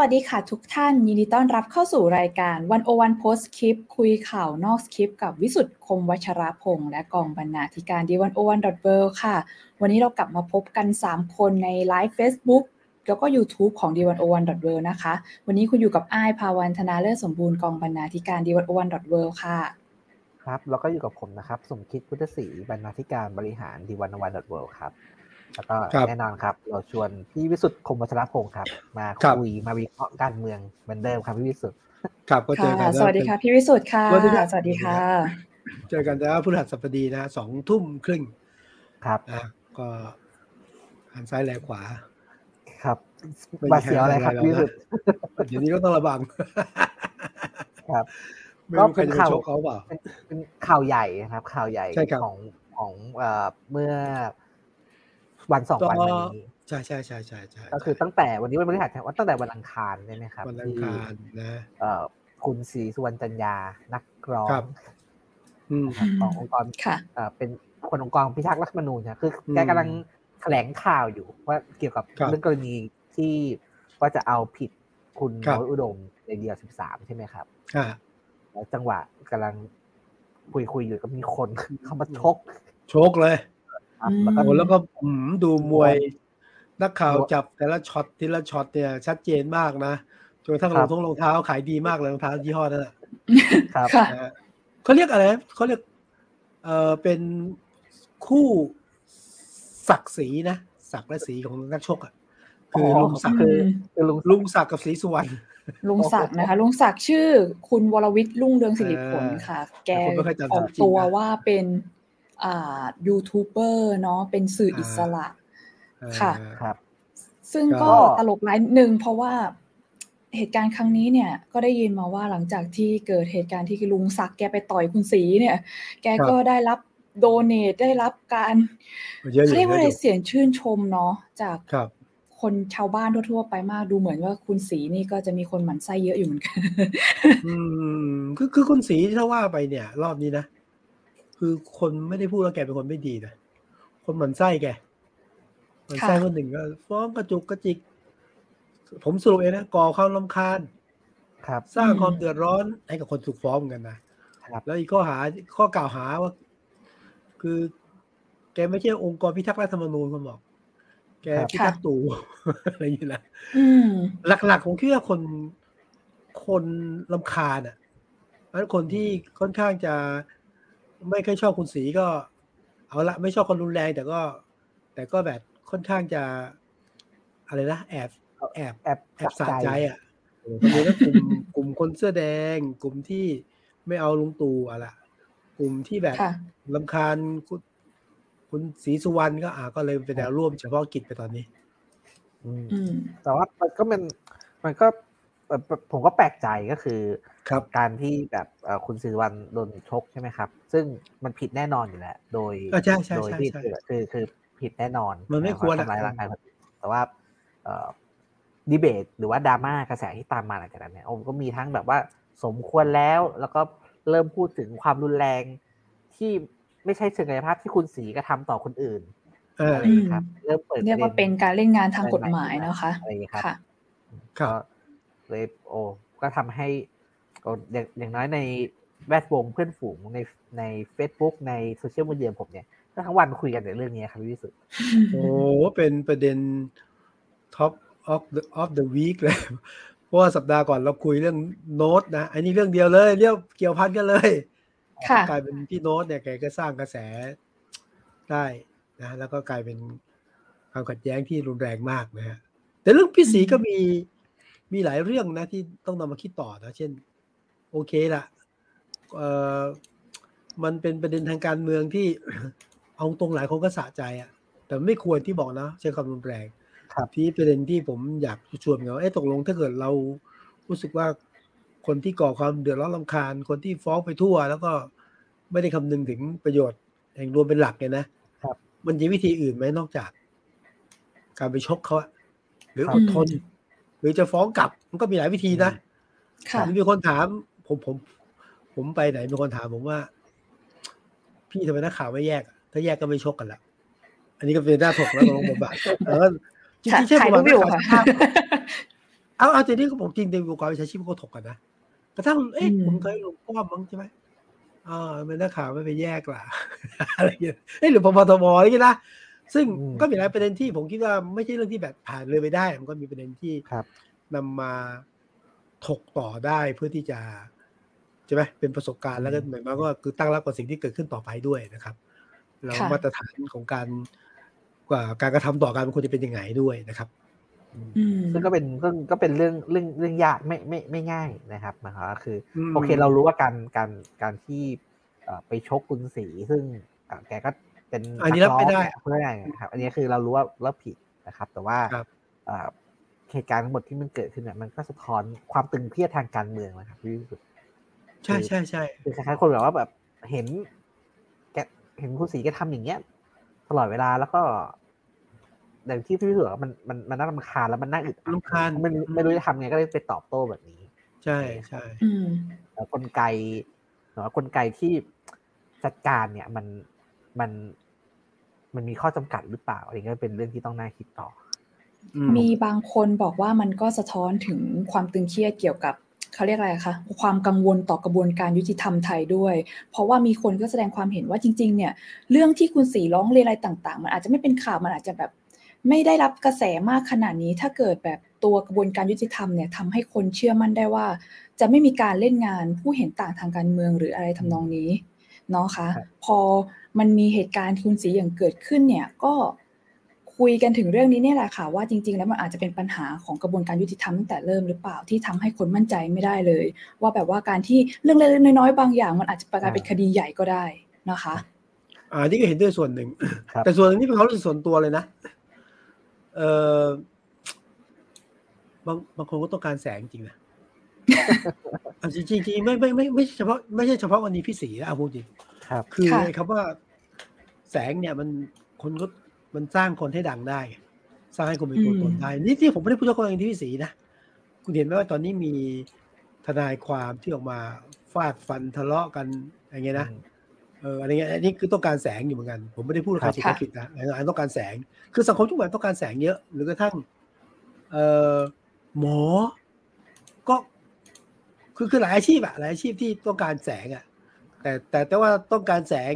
วัสดีค่ะทุกท่าน ยินดีต้อนรับเข้าสู่รายการวันโอวันโพสคลิปคุยข่าวนอกคลิป กับวิสุทธ์คมวัชรพงษ์และกองบรรณาธิการดีวันโอวันดอทเค่ะ วันนี้เรากลับมาพบกัน 3 คนในไลฟ์ Facebook แล้วก็ YouTube ของ d 1 0 1 w o r l d นะคะ วันนี้คุณอยู่กับอ้ายภาวันธนาเลิศสมบูรณ์กองบรรณาธิการ d 1 0 1 w o r l d ค่ะ ครับ แล้วก็อยู่กับผมนะครับ สมคิดพุทธศรีบรรณาธิการบริหาร d 1 1 w o r l d ครับ แล้วก็แน่นอนครับ เราชวนพี่วิสุทธ์คมวัชรพงศ์ครับ มาคุยมาวิเคราะห์การเมืองเหมือนเดิมครับพี่วิสุทธ์ครับก็เจอกันสวัสดีค่ะพี่วิสุทธ์ค่ะสวัสดีค่ะ เจอกันแล้วพฤหัสบดีนะสองทุ่มครึ่งครับนะก็หันซ้ายแลขวา ครับบาเสียวอะไรครับพี่วิสุทธ์เดี๋ยวนี้ก็ต้องระวังครับก็เป็นข่าวเขาเปล่าเป็นข่าวใหญ่ครับ ข่าวใหญ่ของของเมื่อ วันสองวันมานี้ใช่ใช่ใช่ใช่ใช่ก็คือตั้งแต่วันนี้วันพฤหัสว่าตั้งแต่วันอังคารใช่ไหมครับวันอังคารนะเอ่อคุณศรีสุวรรณจันยานักร้องขององค์กรเอ่อเป็นคนองค์กรพิทักษ์รัฐมนูญนะคือแกกำลังแถลงข่าวอยู่ว่าเกี่ยวกับเรื่องกรณีที่ว่าจะเอาผิดคุณโนอุดมในเดี่ยวสิบสามใช่ไหมครับแล้วจังหวะกำลังคุยคุยอยู่ก็มีคนเข้ามาชกชกเลย โอ้แล้วก็ดูมวยนักข่าวจับแต่ละช็อตทีละช็อตเนี่ยชัดเจนมากนะจนทั้งรองท้องรองเท้าขายดีมากเลยรองเท้ายี่ห้อนั้นครับเขาเรียกอะไรเขาเรียกเออเป็นคู่ศักดิ์ศรีนะศักดิ์และศรีของนักชกอะคือลุงศักดิ์คือลุงศักดิ์กับศรีสุวรรณลุงศักดิ์นะคะ ลุงศักดิ์ชื่อ คุณวรวิทย์ลุงเรืองสิริผลค่ะ แกออกตัวว่าเป็น ยูทูบเบอร์เนาะเป็นสื่ออิสระค่ะครับซึ่งก็ตลกหลายหนึ่งเพราะว่าเหตุการณ์ครั้งนี้เนี่ยก็ได้ยินมาว่าหลังจากที่เกิดเหตุการณ์ที่ลุงศักแกไปต่อยคุณสีเนี่ย แกก็ได้รับโดเนทได้รับการเรียกว่าอะไรเสียงชื่นชมเนาะจากคนชาวบ้านทั่วๆไปมากดูเหมือนว่าคุณสีนี่ก็จะมีคนหมั่นไส้เยอะอยู่เหมือนกันอืมคือคือคุณสีถ้าว่าไปเนี่ย รอบนี้นะ คือคนไม่ได้พูดว่าแกเป็นคนไม่ดีนะคนหมันไส้แกหมันไส้คนหนึ่งก็ ฟ้องกระจุกกระจิก ผมสรุปเองนะก่อความลำคาญครับ สร้างความเดือดร้อนให้กับคนถูกฟ้องกันนะครับแล้วอีกข้อหาข้อกล่าวหาว่า คือ แกไม่ใช่องค์กรพิทักษ์รัฐธรรมนูญคนบอก แกพิทักษ์ตู่อะไรอย่างนี้นะหลักๆผมคิดว่าคนคนลำคาญอะแล้วคนที่ค่อนข้างจะ ไม่ค่อยชอบคุณสีก็ เอาละไม่ชอบคนรุนแรงแต่ก็ แต่ก็แบบค่อนข้างจะ อะไรนะแอบแอบแอบแอบสะใจอะตอนนี้กลุ่มกลุ่มคนเสื้อแดง กลุ่มที่ไม่เอาลุงตู่อะละกลุ่มที่แบบลำคาญคุณศรีสุวรรณก็อ่าก็เลยเป็นแนวร่วมเฉพาะกิจไปตอนนี้อืมแต่ว่ามันก็มันมันก็ ผมก็แปลกใจก็คือครับการที่แบบคุณสิริวัลโดนชกใช่ไหมครับ ซึ่งมันผิดแน่นอนอยู่แล้วโดยโดยที่คือคือผิดแน่นอน มันไม่ควรทำร้ายร่างกายแต่ว่าดีเบตหรือว่าดราม่ากระแสที่ตามมาหลังจากนั้นเนี่ยก็มีทั้งแบบว่าสมควรแล้วแล้วก็เริ่มพูดถึงความรุนแรงที่ไม่ใช่เชิงกายภาพที่คุณสีกระทาต่อคนอื่นอะไรครับ เริ่มเปิดเรียกว่าเป็นการเล่นงานทางกฎหมายนะคะอะไรครับก็ เลยโอ้ก็ทำให้อย่างน้อยในแวดวงเพื่อนฝูงในใน Facebook ในโซเชียลมีเดียผมเนี่ยก็ทั้งวันคุยกันในเรื่องนี้ครับพี่วิสุทธ์โอ้เป็นประเด็น Top of the of the week เลยเพราะว่าสัปดาห์ก่อนเราคุยเรื่องโน้ตนะอันนี้เรื่องเดียวเลยเรียกเกี่ยวพันกันเลยกลายเป็นพี่โน้ตเนี่ยแกก็สร้างกระแสได้นะแล้วก็กลายเป็นความขัดแย้งที่รุนแรงมากนะฮะแต่เรื่องพี่สีก็มี มีหลายเรื่องนะที่ต้องนำมาคิดต่อนะ เช่น โอเคละเออมันเป็นประเด็นทางการเมืองที่เอาตรงหลายคนก็สะใจอะ่ะ แต่ไม่ควรที่บอกนะใช้ความรุนแรงที่ประเด็นที่ผมอยากชวนเขาเอ๊ะตกลงถ้าเกิดเรารู้สึกว่าคนที่ก่อความเดือดร้อนลำคาญ คนที่ฟ้องไปทั่ว แล้วก็ไม่ได้คำนึงถึงประโยชน์แห่งรวมเป็นหลักเนี่ยนะครับมันมีวิธีอื่นไหมนอกจาก การไปชกเขาหรืออดทน รือจะฟ้องกลับมันก็มีหลายวิธีนะมีคนถาม ผมผม ผมไปไหนมีคนถามผมว่า พี่ทำไมนักข่าวไม่แยก ถ้าแยกก็ไม่ชกกันละอันนี้ก็เป็นหน้าถกแล้วของผมแบบเออจริงๆใช่ประมาณนักข่าวเอาเอาแต่นี่ก็ผมจริงในวงการวิชาชีพก็ถกกันนะกระทั่งเอ๊ะผมเคยหลวงพ่อมั้งใช่ไหมอ่าเป็นนักข่าวไม่ไปแยกล่ะอะไรอย่างเงี้ยเอ้หรือพบทบอะไรอย่างเงี้ยนะ ซึ่งก็มีหลายประเด็นที่ผมคิดว่าไม่ใช่เรื่องที่แบบผ่านเลยไปได้ มันก็มีประเด็นที่นำมาถกต่อได้เพื่อที่จะใช่ไหมเป็นประสบการณ์แล้วก็หมายความว่าคือตั้งรับกับสิ่งที่เกิดขึ้นต่อไปด้วยนะครับแล้วมาตรฐานของการกว่าการกระทำต่อการมันควรจะเป็นยังไงด้วยนะครับซึ่งก็เป็นซึ่งก็เป็นเรื่องเรื่องเรื่องยากไม่ไม่ไม่ง่ายนะครับนะครับคือโอเคเรารู้ว่าการการการที่ไปชกกุนสีซึ่งแกก็ เป็นอันนี้รับไม่ได้เพื่อไงครับ อันนี้คือเรารู้ว่าเราผิดนะครับ แต่ว่าเหตุการณ์ทั้งหมดที่มันเกิดขึ้นเนี่ยมันก็สะท้อนความตึงเครียดทางการเมืองนะครับที่สุดใช่ใช่ใช่คือคล้ายๆคนแบบว่าแบบเห็น แกเห็นคุณสีแกทำอย่างเงี้ย ตลอดเวลาแล้วก็อย่างที่พี่พี่บอกมันมันมันน่ารำคาญแล้วมันน่าอึดรำคาญไม่ไม่รู้จะทำไงก็เลยไปตอบโต้แบบนี้ ใช่ใช่แล้วกลไกหรือว่ากลไกที่จัดการเนี่ยมันมัน มันมีข้อจำกัดหรือเปล่าอะไรเงี้ยเป็นเรื่องที่ต้องน่าคิดต่อ มีบางคนบอกว่ามันก็สะท้อนถึงความตึงเครียดเกี่ยวกับเขาเรียกอะไรคะความกังวลต่อกระบวนการยุติธรรมไทยด้วย เพราะว่ามีคนก็แสดงความเห็นว่าจริง ๆ เนี่ย เรื่องที่คุณสีร้องเรียนอะไรต่าง ๆ มันอาจจะไม่เป็นข่าวมันอาจจะแบบ ไม่ได้รับกระแสมากขนาดนี้ ถ้าเกิดแบบตัวกระบวนการยุติธรรมเนี่ยทำให้คนเชื่อมั่นได้ว่า จะไม่มีการเล่นงานผู้เห็นต่างทางการเมืองหรืออะไรทำนองนี้ เนาะคะพอมันมีเหตุการณ์คุณสีอย่างเกิดขึ้นเนี่ยก็คุยกันถึงเรื่องนี้เนี่ยแหละค่ะ ว่าจริง ๆ แล้วมันอาจจะเป็นปัญหาของกระบวนการยุติธรรมตั้งแต่เริ่มหรือเปล่าที่ทำให้คนมั่นใจไม่ได้เลย ว่าแบบว่าการที่เรื่องเล็กๆน้อยๆบางอย่าง มันอาจจะกลายเป็นคดีใหญ่ก็ได้นะคะ อ่านี่ก็เห็นด้วยส่วนหนึ่ง แต่ส่วนนึงนี่เป็นเขาส่วนตัวเลยนะเออบางบางคนก็ต้องการแสงจริงนะ จริงจริงไม่ไม่ไม่ไม่เฉพาะไม่ใช่เฉพาะวันนี้พี่สีนะเอาพูดจริงครับ คือคำว่า แสงเนี่ยมันคนก็มันสร้างคนให้ดังได้ สร้างให้คนมีตัวตนได้นี่ที่ผมไม่ได้พูดเฉพาะอย่างที่พี่สีนะคุณเห็นไหมว่าตอนนี้มีทนายความที่ออกมาฟาดฟันทะเลาะกันอย่างเงี้ยนะเอออะไรเงี้ยอันนี้คือต้องการแสงอยู่เหมือนกัน ผมไม่ได้พูดใครผิดผิดนะอันต้องการแสง คือสังคมทุกแบบต้องการแสงเยอะ หรือกระทั่ง เอ่อหมอก็ คือคือหลายอาชีพอะหลายอาชีพที่ต้องการแสงอะแต่แต่แต่ว่าต้องการแสง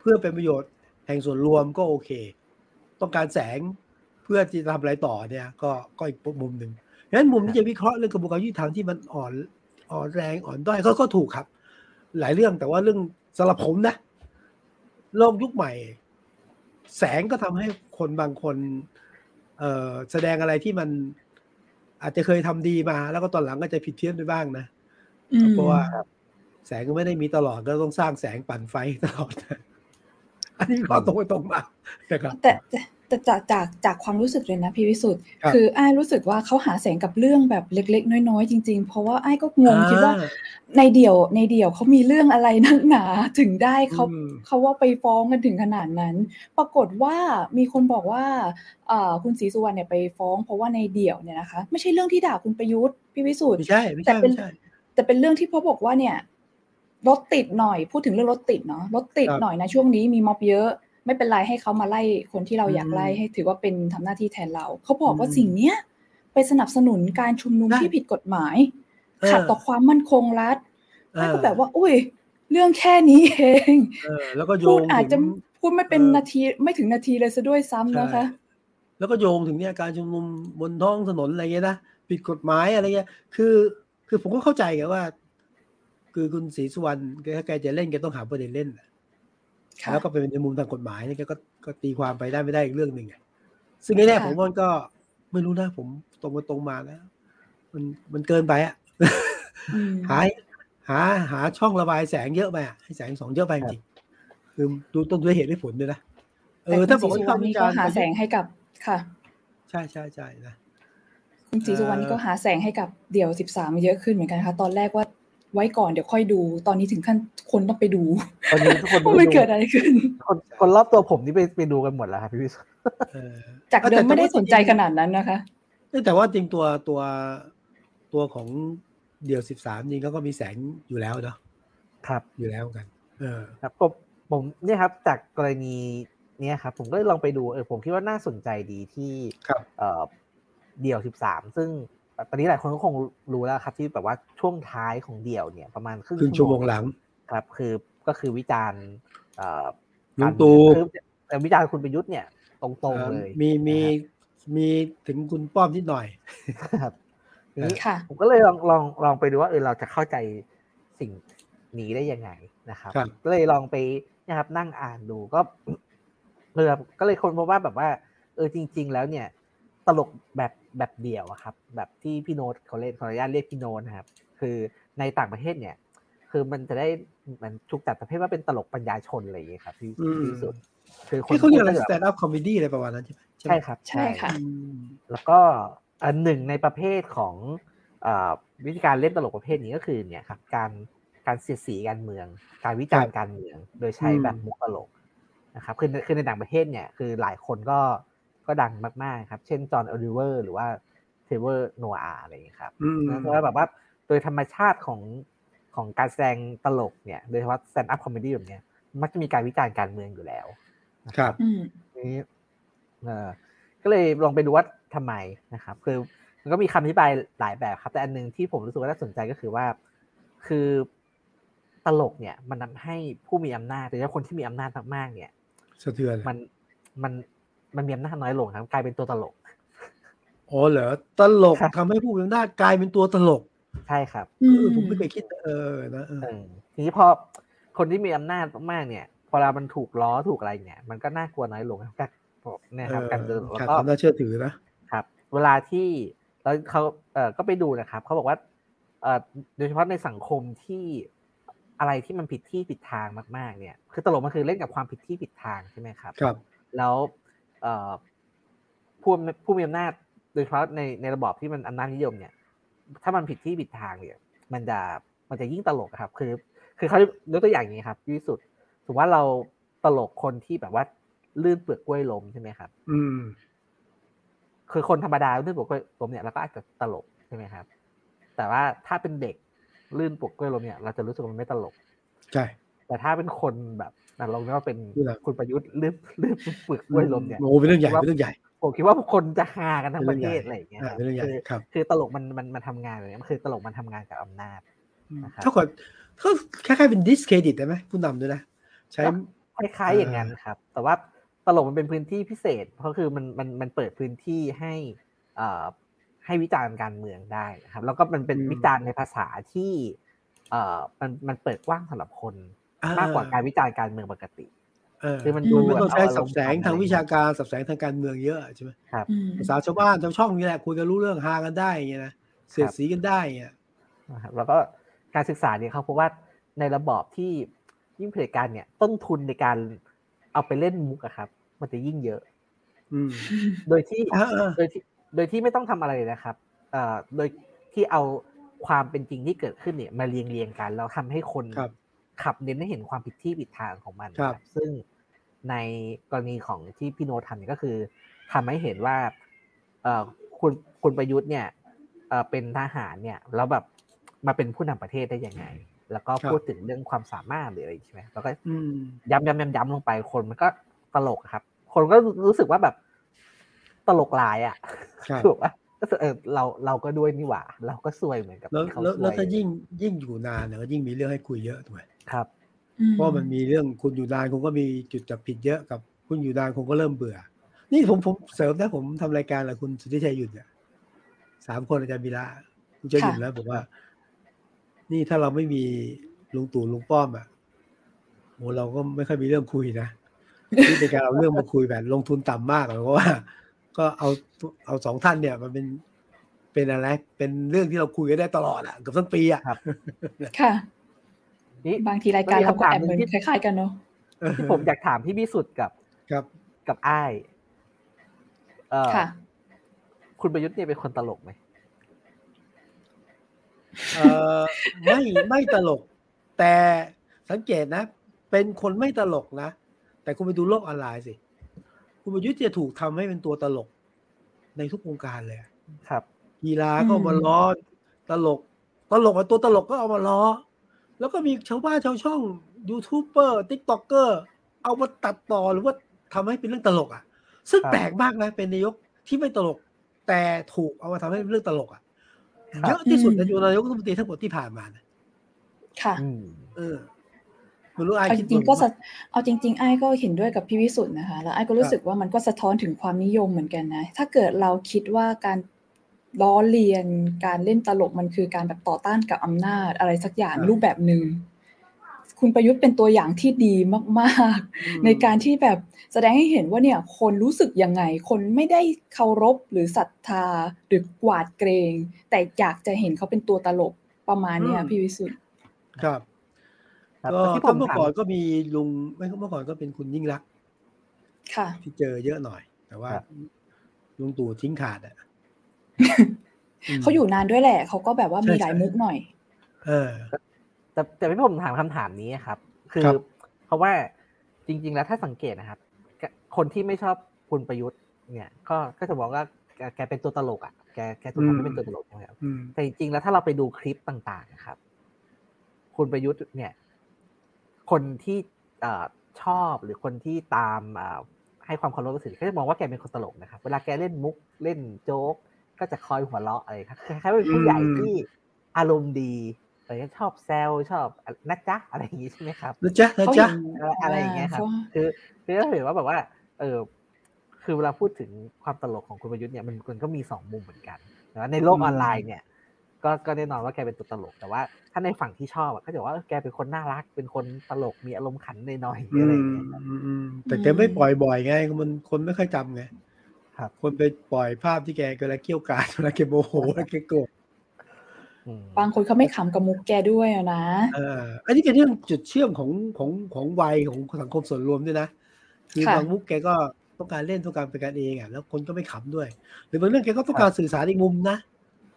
เพื่อเป็นประโยชน์แห่งส่วนรวมก็โอเค ต้องการแสงเพื่อที่จะทำอะไรต่อเนี่ยก็ก็อีกมุมหนึ่งดังนั้นมุมที่จะวิเคราะห์เรื่องกระบวนการยุติธรรมที่มันอ่อนอ่อนแรงอ่อนด้อยก็ก็ถูกครับ หลายเรื่องแต่ว่าเรื่องสำหรับผมนะโลกยุคใหม่ แสงก็ทำให้คนบางคนเออแสดงอะไรที่มันอาจจะเคยทำดีมา แล้วก็ตอนหลังก็จะผิดเพี้ยนไปบ้างนะ เพราะว่าแสงก็ไม่ได้มีตลอดก็ต้องสร้างแสงปั่นไฟตลอด อันนี้ก็ตรงไปตรงมาแต่แต่จากจากจากความรู้สึกเลยนะพี่วิสุทธ์คือไอ้รู้สึกว่าเขาหาแสงกับเรื่องแบบเล็ก ๆ น้อยๆจริง ๆ เพราะว่าไอ้ก็งงคิดว่าในเดี่ยวในเดี่ยวเขามีเรื่องอะไรนักหนาถึงได้เขาเขาว่าไปฟ้องกันถึงขนาดนั้น ปรากฏว่ามีคนบอกว่าคุณศรีสุวรรณเนี่ยไปฟ้อง เพราะว่าในเดี่ยวเนี่ยนะคะ ไม่ใช่เรื่องที่ด่าคุณประยุทธ์พี่วิสุทธ์ไม่ใช่ไม่ใช่ แต่เป็นแต่เป็นเรื่องที่เขาบอกว่าเนี่ยรถติดหน่อยพูดถึงเรื่องรถติดเนาะรถติดหน่อยนะช่วงนี้มีม็อบเยอะ ไม่เป็นไรให้เขามาไล่คนที่เราอยากไล่ให้ถือว่าเป็นทำหน้าที่แทนเราเขาบอกว่าสิ่งเนี้ยไปสนับสนุนการชุมนุมที่ผิดกฎหมาย ขัดต่อความมั่นคงรัฐแล้วก็แบบว่า อุ้ย เรื่องแค่นี้เองแล้วก็โยงอาจจะพูดไม่เป็นนาทีไม่ถึงนาทีเลยซะด้วยซ้ำนะคะ แล้วก็โยงถึงเนี่ยการชุมนุมบนท้องถนนอะไรเงี้ยนะผิดกฎหมายอะไรเงี้ยคือ คือผมก็เข้าใจไงว่า คือคุณศรีสุวรรณถ้าแกจะเล่นแกต้องหาประเด็นเล่นแล้วก็เป็นในมุมทางกฎหมายนี่ก็ก็ตีความไปได้ไม่ได้อีกเรื่องหนึ่งซึ่งในแน่ผมว่าก็ไม่รู้นะผมตรงมาตรงมาแล้ว มันมันเกินไปอะหาหาหาช่องระบายแสงเยอะไปอะให้แสงสองเยอะไปจริงคือดูต้นด้วยเหตุด้วยผลด้วยนะเออถ้าบอกว่ามีก็หาแสงให้กับค่ะ ใช่ใช่ใช่นะ คุณศรีสุวรรณนี่ก็หาแสงให้กับเดี่ยวสิบสามเยอะขึ้นเหมือนกันค่ะ ตอนแรกว่าไว้ก่อนเดี๋ยวค่อยดู ตอนนี้ถึงขั้นคนต้องไปดูตอนนี้ทุกคนไม่เกิดอะไรขึ้น คนคนรอบตัวผมนี่ไปไปดูกันหมดแล้วครับพี่วิศจากเดิมไม่ได้สนใจขนาดนั้นนะคะแต่ว่าจริงตัวตัวตัวของเดี่ยวสิบสามจริงก็มีแสงอยู่แล้วเนาะครับอยู่แล้วกัน เออ ครับผมผมเนี่ยครับ จากกรณีเนี้ยครับ ผมก็ลองไปดูเออผมคิดว่าน่าสนใจดีที่เอ่อ เดี่ยวสิบสามซึ่งตอนนี้หลายคนก็คงรู้แล้วครับที่แบบว่าช่วงท้ายของเดี่ยวเนี่ยประมาณครึ่งชั่วโมงหลังครับ คือก็คือวิจารณ์ลุงตู่แต่วิจารณ์คุณประยุทธ์เนี่ยตรงๆเลยมีมีมีถึงคุณป้อมนิดหน่อยครับนี้ผมก็เลยลองลองลองไปดูว่าเออเราจะเข้าใจสิ่งนี้ได้ยังไงนะครับ ก็เลยลองไปนะครับนั่งอ่านดูก็เลยก็เลยคนพบว่าแบบว่า เออจริง ๆ แล้วเนี่ย ตลกแบบ แบบเดี่ยวครับ แบบที่พี่โน้ตเขาเล่นขออนุญาตเรียกพี่โน้ตนะครับ คือในต่างประเทศเนี่ย คือมันจะได้มันถูกจัดประเภทว่าเป็นตลกปัญญาชนอะไรอย่างเงี้ยครับที่ที่สุด คือคนเขาเรียกอะไร stand- up comedy อะไรประมาณนั้นใช่ไหมใช่ครับ ใช่ค่ะ แล้วก็อันหนึ่งในประเภทของวิธีการเล่นตลกประเภทนี้ก็คือเนี่ยครับการการเสียดสีการเมือง การวิจารณ์การเมือง โดยใช้แบบมุกตลกนะครับคือคือในต่างประเทศเนี่ยคือหลายคนก็ ก็ดังมากๆครับ เช่น John Oliver หรือว่า Trevor Noah อะไรอย่างนี้ครับเพราะว่าแบบว่าโดยธรรมชาติของของการแสดงตลกเนี่ย โดยเฉพาะ stand-up comedy แบบเนี้ย มักจะมีการวิจารณ์การเมืองอยู่แล้ว ครับนี้เออก็เลยลองไปดูว่าทำไมนะครับ คือมันก็มีคำอธิบายหลายแบบครับ แต่อันหนึ่งที่ผมรู้สึกว่าน่าสนใจก็คือว่า คือตลกเนี่ย มันทาให้ผู้มีอำนาจหรือว่าคนที่มีอำนาจมากๆเนี่ยสะเทือนมันมัน มันมีอำนาจน้อยลงครับกลายเป็นตัวตลกอ๋อเหรอตลกทำให้ผู้มีอำนาจกลายเป็นตัวตลก ใช่ครับผมไม่เคยคิดเออนะทีนี้พอคนที่มีอำนาจมากๆเนี่ย พอเรามันถูกล้อถูกอะไรเนี่ย มันก็น่ากลัวน้อยลงครับนะครับการเดินแล้วก็น่าเชื่อถือนะครับ เวลาที่แล้วเขาเออก็ไปดูนะครับเขาบอกว่าเออโดยเฉพาะในสังคมที่อะไรที่มันผิดที่ผิดทางมากๆ เนี่ย คือตลกมันคือเล่นกับความผิดที่ผิดทางใช่ไหมครับ ครับ แล้วเออ ผู้ผู้มีอำนาจโดยเฉพาะในในระบอบที่มันอำนาจนิยมเนี่ย ถ้ามันผิดที่ผิดทางเนี่ย มันจะมันจะยิ่งตลกครับ คือ คือเขายกตัวอย่างนี้ครับที่สุดถือว่าเราตลกคนที่แบบว่าลื่นเปลือกกล้วยล้มใช่ไหมครับ อืม คือคนธรรมดาลื่นเปลือกกล้วยล้มเนี่ยเราก็อาจจะตลกใช่ไหมครับ แต่ว่าถ้าเป็นเด็กลื่นเปลือกกล้วยล้มเนี่ย เราจะรู้สึกมันไม่ตลก ใช่ แต่ถ้าเป็นคนแบบ นั่นลองว่าเป็นคุณประยุทธ์ลื่นลื่นเปลือกกล้วยล้มเนี่ยโอ้เป็นเรื่องใหญ่เป็นเรื่องใหญ่ผมคิดว่าคนจะฮากันทั้งประเทศอะไรอย่างเงี้ยเป็นเรื่องใหญ่ครับคือตลกมันมันมันทำงานเลยมันคือตลกมันทำงานกับอำนาจนะครับถ้าก่อนก็คล้ายๆเป็นดิสเครดิตได้ไหมผู้นำด้วยนะใช้คล้ายๆอย่างนั้นครับ แต่ว่าตลกมันเป็นพื้นที่พิเศษ เพราะคือมันมันมันเปิดพื้นที่ให้อ่าให้วิจารณ์การเมืองได้ครับ แล้วก็มันเป็นวิจารณ์ในภาษาที่เอ่อมันมันเปิดกว้างสำหรับคน มากกว่าการวิจารณ์การเมืองปกติคือมันดูมันต้องใช้สับแสงทางวิชาการสับแสงทางการเมืองเยอะใช่ไหมครับภาษาชาวบ้านชาวช่องนี่แหละคุยกันรู้เรื่องฮากันได้อย่างเงี้ยนะเสียดสีกันได้เงี้ยแล้วก็การศึกษาเนี่ยเขาพบว่าในระบอบที่ยิ่งเผยการเนี่ย ต้นทุนในการเอาไปเล่นมุกอะครับ มันจะยิ่งเยอะโดยที่โดยที่โดยที่ไม่ต้องทำอะไรนะครับเอ่อโดยที่เอาความเป็นจริงที่เกิดขึ้นเนี่ย มาเรียงเรียงกันแล้วทำให้คน ขับเน้นให้เห็นความผิดที่ผิดทางของมันครับ ซึ่งในกรณีของที่พี่โนทำเนี่ยก็คือทำให้เห็นว่า เอ่อคุณคุณประยุทธ์เนี่ยเอ่อเป็นทหารเนี่ยแล้วแบบมาเป็นผู้นำประเทศได้ยังไง แล้วก็พูดถึงเรื่องความสามารถหรืออะไรใช่ไหมแล้วก็ย้ำย้ำย้ำย้ำลงไปคนมันก็ตลกครับ คนก็รู้สึกว่าแบบตลกลายอะถูกป่ะก็เออเราเราก็ด้วยนี่หว่า เราก็ซวยเหมือนกับแล้วแล้วถ้ายิ่งยิ่งอยู่นานเนี่ยก็ยิ่งมีเรื่องให้คุยเยอะด้วย ครับเพราะมันมีเรื่องคุณอยู่นานคุณก็มีจุดจับผิดเยอะกับคุณอยู่นานคุณก็เริ่มเบื่อ นี่ผมผมเสริมนะผมทำรายการแหละคุณสุทธิชัยหยุดเนี่ยสามคนอาจารย์บิระคุณจะหยุดแล้วบอกว่า นี่ถ้าเราไม่มีลุงตู่ลุงป้อมอะโหเราก็ไม่ค่อยมีเรื่องคุยนะนี่เป็นการเอาเรื่องมาคุยแบบลงทุนต่ำมากเพราะว่า ก็เอาเอาสองท่านเนี่ย มันเป็นเป็นอะไรเป็นเรื่องที่เราคุยกันได้ตลอดอะเกือบทั้งปีอะค่ะ นี่บางทีรายการเราก็แอบเหมือนคล้ายๆกันเนาะที่ผมอยากถามพี่พิสุทธิ์กับกับ กับอ้ายเออคุณประยุทธ์เนี่ยเป็นคนตลกไหมเออไม่ไม่ตลก แต่สังเกตนะ เป็นคนไม่ตลกนะ แต่คุณไปดูโลกออนไลน์สิ คุณประยุทธ์จะถูกทำให้เป็นตัวตลก ในทุกวงการเลยครับกีฬาก็มาล้อตลก ตลกอะตัวตลกก็เอามาล้อ แล้วก็มีชาวบ้านชาวช่อง YouTuber TikToker เอามาตัดต่อหรือว่าทำให้เป็นเรื่องตลกอะ ซึ่งแปลกมากนะเป็นนายกที่ไม่ตลก แต่ถูกเอามาทำให้เป็นเรื่องตลกอะเยอะที่สุดในนายกรัฐมนตรีทั้งหมดที่ผ่านมานะค่ะเออไม่รู้ไอ้จริงๆก็เอาจริงๆไอ้ก็เห็นด้วยกับพี่วิสุทธ์นะคะ แล้วไอ้ก็รู้สึกว่ามันก็สะท้อนถึงความนิยมเหมือนกันนะ ถ้าเกิดเราคิดว่าการ ล้อเลียนการเล่นตลกมันคือการแบบต่อต้านกับอำนาจอะไรสักอย่างรูปแบบหนึ่งคุณประยุทธ์เป็นตัวอย่างที่ดีมากๆ ในการที่แบบแสดงให้เห็นว่าเนี่ยคนรู้สึกยังไง คนไม่ได้เคารพหรือศรัทธาหรือกวาดเกรง แต่อยากจะเห็นเขาเป็นตัวตลกประมาณเนี้ยพี่วิสุทธ์ครับก็ที่ผมเมื่อก่อนก็มีลุงไม่เมื่อก่อนก็เป็นคุณยิ่งรักค่ะ ที่เจอเยอะหน่อย แต่ว่าลุงตู่ทิ้งขาดอะ เขาอยู่นานด้วยแหละเขาก็แบบว่ามีหลายมุกหน่อย เออ แต่แต่พี่ผมถามคำถามนี้ครับ คือ เพราะว่าจริง ๆ แล้วถ้าสังเกตนะครับ คนที่ไม่ชอบคุณประยุทธ์ เนี่ย ก็ก็จะบอกว่าแกเป็นตัวตลกอะแกแกถูกทำให้เป็นตัวตลกใช่ไหมครับแต่จริงๆแล้วถ้าเราไปดูคลิปต่างๆนะครับ คุณประยุทธ์เนี่ย คนที่ชอบหรือคนที่ตามให้ความเคารพสื่อเขาจะมองว่าแกเป็นคนตลกนะครับ เวลาแกเล่นมุกเล่นโจ๊ก ก็จะคอยหัวเราะอะไรครับคล้ายๆเป็นผู้ใหญ่ที่อารมณ์ดีอะไรชอบแซวชอบนักจ๊ะอะไรอย่างงี้ใช่ไหมครับนักจ๊ะนักจ๊ะอะไรอย่างเงี้ยครับ คือคือก็เห็นว่าแบบว่า เออคือเวลาพูดถึงความตลกของคุณประยุทธ์เนี่ยมันมันก็มีสองมุมเหมือนกันแต่ในโลกออนไลน์เนี่ย ก็ก็แน่นอนว่าแกเป็นตัวตลก แต่ว่าถ้าในฝั่งที่ชอบก็จะว่าแกเป็นคนน่ารัก เป็นคนตลกมีอารมณ์ขันหน่อยๆอะไรอย่างเงี้ยแต่แกไม่ปล่อยบ่อยไงมันคนไม่ค่อยจำไง ครับคนไปปล่อยภาพที่แกเวลาเกี่ยวกาดเวลาแกโมโหเวลาแกโกรธบางคนเขาไม่ขำกับมุกแกด้วยนะเอออันนี้เป็นเรื่องจุดเชื่อมของของของวัยของสังคมส่วนรวมด้วยนะคือบางมุกแกก็ต้องการเล่นต้องการเป็นการเองอะแล้วคนก็ไม่ขำด้วย หรือบางเรื่องแกก็ต้องการสื่อสารอีกมุมนะ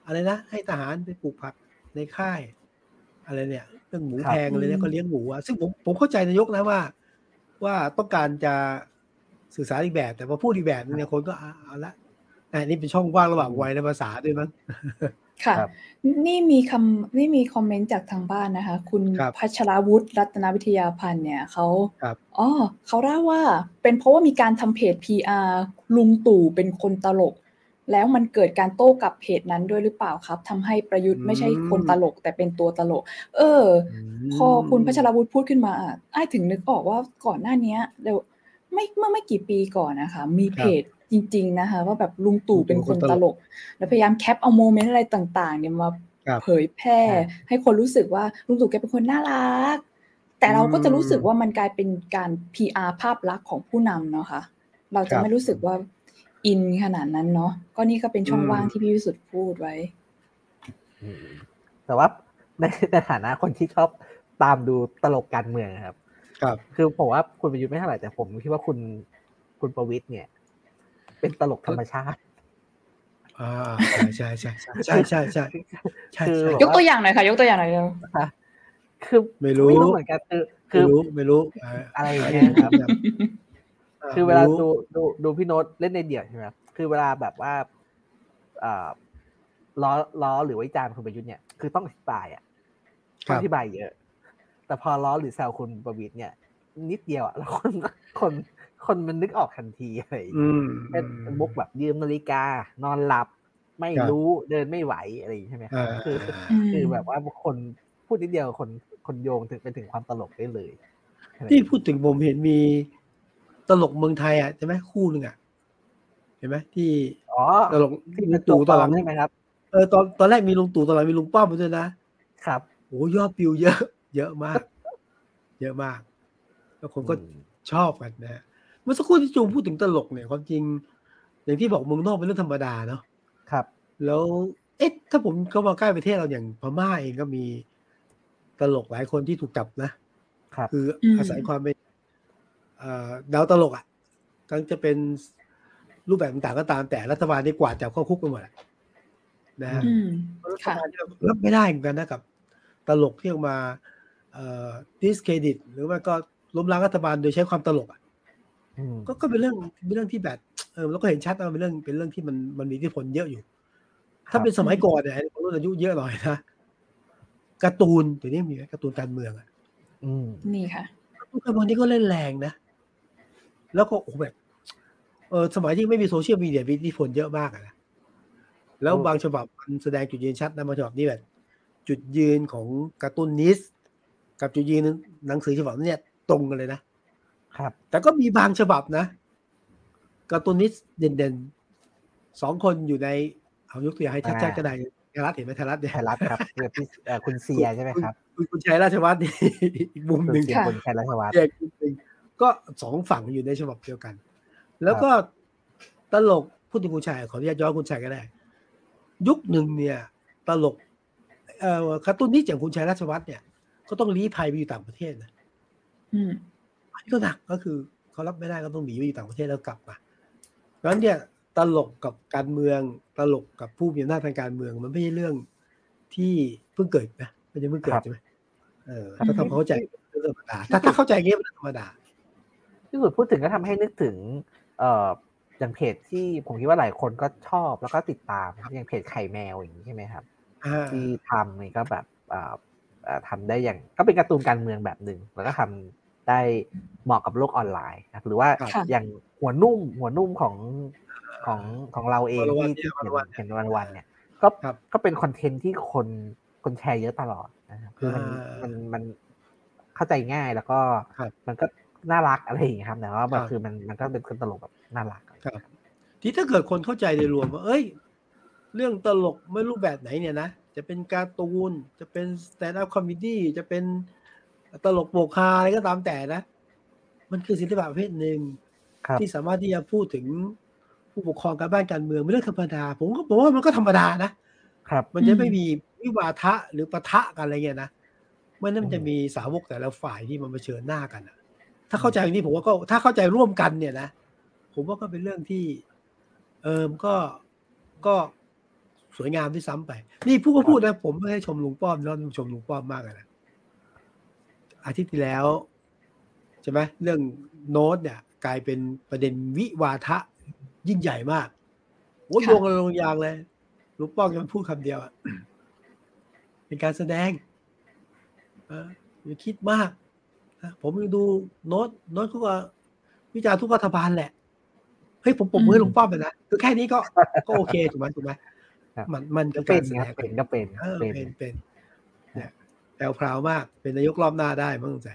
อะไรนะให้ทหารไปปลูกผักในค่าย อะไรเนี่ยเรื่องหมูแพงอะไรเนี่ยก็เลี้ยงหมูอะซึ่งผมผมเข้าใจนายกนะว่า ว่าต้องการจะ สื่อสารอีกแบบ แต่พอพูดอีกแบบนึงเนี่ยคนก็เอาละอันนี้เป็นช่องว่างระหว่างวัยและภาษาด้วยมั้งค่ะ นี่มีคำนี่มีคอมเมนต์จากทางบ้านนะคะ คุณพัชราวุฒิรัตนวิทยาพันธ์เนี่ยเขาอ๋อเขาเล่าว่าเป็นเพราะว่ามีการทำเพจ PR ลุงตู่เป็นคนตลก แล้วมันเกิดการโต้กับเพจนั้นด้วยหรือเปล่าครับทำให้ประยุทธ์ไม่ใช่คนตลก แต่เป็นตัวตลก เออ พอคุณพัชราวุฒิพูดขึ้นมาไอ้ถึงนึกออกว่าก่อนหน้านี้เดี๋ยว ไม่เมื่อไม่กี่ปีก่อนนะคะ มีเพจจริง ๆ นะคะ ว่าแบบลุงตู่เป็นคนตลก แล้วพยายามแคปเอาโมเมนต์อะไรต่าง ๆ เนี่ยมาเผยแพร่ ให้คนรู้สึกว่าลุงตู่แกเป็นคนน่ารัก แต่เราก็จะรู้สึกว่ามันกลายเป็นการ PR ภาพลักษณ์ของผู้นำเนาะคะ่ะเราจะไม่รู้สึกว่าอินขนาดนั้นเนาะก็นี่ก็เป็นช่องว่างที่พี่วิสุทธ์พูดไว้ แต่ว่าในในฐานะคนที่ชอบตามดูตลกการเมืองครับ ครับ คือผมว่าคุณประยุทธ์ไม่เท่าไหร่แต่ผมคิดว่าคุณคุณประวิทย์เนี่ย เป็นตลกธรรมชาติอ่าใช่ใช่ใช่ใช่ใช่ใช่ใช่ยกตัวอย่างหน่อยค่ะ ยกตัวอย่างหน่อยเร็วคือไม่รู้ไม่รู้เหมือนกันคือคือไม่รู้อะไรอย่างเงี้ยครับคือเวลาดูดูดูพี่โน้ตเล่นในเดี่ยวใช่ไหมคือเวลาแบบว่าอ่าล้อล้อหรือวิจารณ์คุณประยุทธ์เนี่ยคือต้องอธิบายอะต้องอธิบายเยอะ แต่พอล้อหรือแซวคุณประวิทย์เนี่ย นิดเดียวอะแล้วคนคนคนมันนึกออกทันทีอะไรเป็นมุกแบบยืมนาฬิกา นอนหลับ ไม่รู้เดินไม่ไหวอะไรใช่ไหมครับคือคือแบบว่าคนพูดนิดเดียวคนคนโยงถึงไปถึงความตลกได้เลยที่พูดถึงผมเห็นมีตลกเมืองไทยอะใช่ไหมคู่หนึ่งอะเห็นไหมที่อ๋อตลกที่ลุงตู่ตอนหลังใช่ไหมครับเออตอนตอนแรกมีลุงตู่ตอนหลังมีลุงป้อมด้วยนะครับโอ้ยอดวิวเยอะ เยอะมาก เยอะมาก แล้วคนก็ชอบกันนะเมื่อสักครู่ที่จูงพูดถึงตลกเนี่ยความจริง อย่างที่บอกเมืองนอกเป็นเรื่องธรรมดาเนาะครับ แล้วเอ๊ะถ้าผมเข้ามาใกล้ประเทศเราอย่างพม่าเองก็มีตลกหลายคนที่ถูกจับนะครับคืออาศัยความเป็นดาวตลกอะทั้งจะเป็นรูปแบบต่างๆก็ตามแต่รัฐบาลนี่กวาดจับเข้าคุกไปหมดนะฮะรัฐบาลรับไม่ได้เหมือนกันนะกับ ตลกที่ออกมา ดิสเครดิต หรือว่าก็ล้มล้างรัฐบาลโดยใช้ความตลกอะก็ก็เป็นเรื่องเป็นเรื่องที่แบบเออเราก็เห็นชัดว่าเป็นเรื่องเป็นเรื่องที่มันมันมีอิทธิพลเยอะอยู่ ถ้าเป็นสมัยก่อนเนี่ยคนรุ่นอายุเยอะหน่อยนะการ์ตูนเดี๋ยวนี้มีการ์ตูนการเมืองอะนี่ค่ะการ์ตูนการเมืองนี่ก็เล่นแรงนะแล้วก็โอ้แบบเออสมัยที่ไม่มีโซเชียลมีเดียมีอิทธิพลเยอะมากอะนะแล้วบางฉบับมันแสดงจุดยืนชัดนะบางฉบับนี่แบบ จุดยืนของการ์ตูนนิส กับจุดยืนหนังสือฉบับนี้ตรงกันเลยนะครับ แต่ก็มีบางฉบับนะการ์ตูนนิสเด่นๆสองคนอยู่ในเอายกตัวอย่างให้ชัดๆก็ได้ไทยรัฐเห็นไหมไทยรัฐเนี่ยไทยรัฐครับพี่คุณเซียใช่ไหมครับคุณชัยราชวัฒน์อีกมุมหนึ่งคุณชัยราชวัฒน์ก็สองฝั่งอยู่ในฉบับเดียวกัน แล้วก็ตลกพูดถึงคุณชัยขออนุญาตย้อนคุณชัยก็ได้ ยุคหนึ่งเนี่ย ตลกเอ่อคาร์ตูนนี้อย่างคุณชัยราชวัฒน์เนี่ย ก็ต้องลี้ภัยไปอยู่ต่างประเทศนะอืมอันนี้ก็หนักก็คือเขารับไม่ได้ก็ต้องหนีไปอยู่ต่างประเทศแล้วกลับมาเพราะฉะนั้นเนี่ยตลกกับการเมืองตลกกับผู้มีอำนาจทางการเมือง มันไม่ใช่เรื่องที่เพิ่งเกิดนะมันจะเพิ่งเกิดใช่ไหมเออถ้าทำเข้าใจเรื่องธรรมดาถ้าถ้าเข้าใจเงี้ยมันธรรมดาที่สุดพูดถึงก็ทำให้นึกถึง เอ่ออย่างเพจที่ผมคิดว่าหลายคนก็ชอบแล้วก็ติดตามอย่างเพจไข่แมวอย่างนี้ใช่ไหมครับที่ทำนี่ก็แบบ ทำได้อย่างก็เป็นการ์ตูนการเมืองแบบหนึ่งแล้วก็ทำได้เหมาะกับโลกออนไลน์นะหรือว่าอย่างหัวนุ่มหัวนุ่มของของของเราเองที่ที่เห็นเห็นวันวันเนี่ย ก็ก็เป็นคอนเทนต์ที่คนคนแชร์เยอะตลอดนะครับคือมันมันมันเข้าใจง่ายแล้วก็มันก็น่ารักอะไรอย่างเงี้ยครับแต่ว่าแบบคือมันมันก็เป็นคนตลกแบบน่ารักครับที่ถ้าเกิดคนเข้าใจโดยรวมว่าเอ้ย เรื่องตลกไม่รู้แบบไหนเนี่ยนะ จะเป็นการ์ตูน จะเป็น stand-up comedy จะเป็นตลกโปกฮาอะไรก็ตามแต่นะ มันคือศิลปะประเภทหนึ่งที่สามารถที่จะพูดถึงผู้ปกครองการบ้านการเมืองเป็นเรื่องธรรมดา ผมก็บอกว่ามันก็ธรรมดานะครับ มันจะไม่มีวิวาทะหรือปะทะกันอะไรเงี้ยนะมันนั่นจะมีสาวกแต่ละฝ่ายที่มันมาเชิญหน้ากันอะถ้าเข้าใจอย่างนี้ผมว่าก็ถ้าเข้าใจร่วมกันเนี่ยนะ ผมว่าก็เป็นเรื่องที่ เออก็ก็ สวยงามที่ซ้ำไป นี่ผู้ก็พูดนะ ผมไม่ให้ชมลุงป้อมแล้วชมลุงป้อมมากเลยนะอาทิตย์ที่แล้วใช่ไหมเรื่องโน้ตเนี่ย กลายเป็นประเด็นวิวาทะยิ่งใหญ่มากโอ้ยโยงกันลงยางเลยลุงป้อมยังพูดคำเดียวอะเป็นการแสดงเอออย่าคิดมากผมยังดูโน้ตโน้ตเขาก็วิจารณ์ทุกรัฐบาลแหละเฮ้ยผมผมมือลุงป้อมไปนะคือแค่นี้ก็ก็โอเคถูกไหมถูกไหม มันมันก็เป็นเป็นก็เป็นเป็นเป็นเนี่ยแปลวพราวมากเป็นนายกรอบหน้าได้มั่งใจ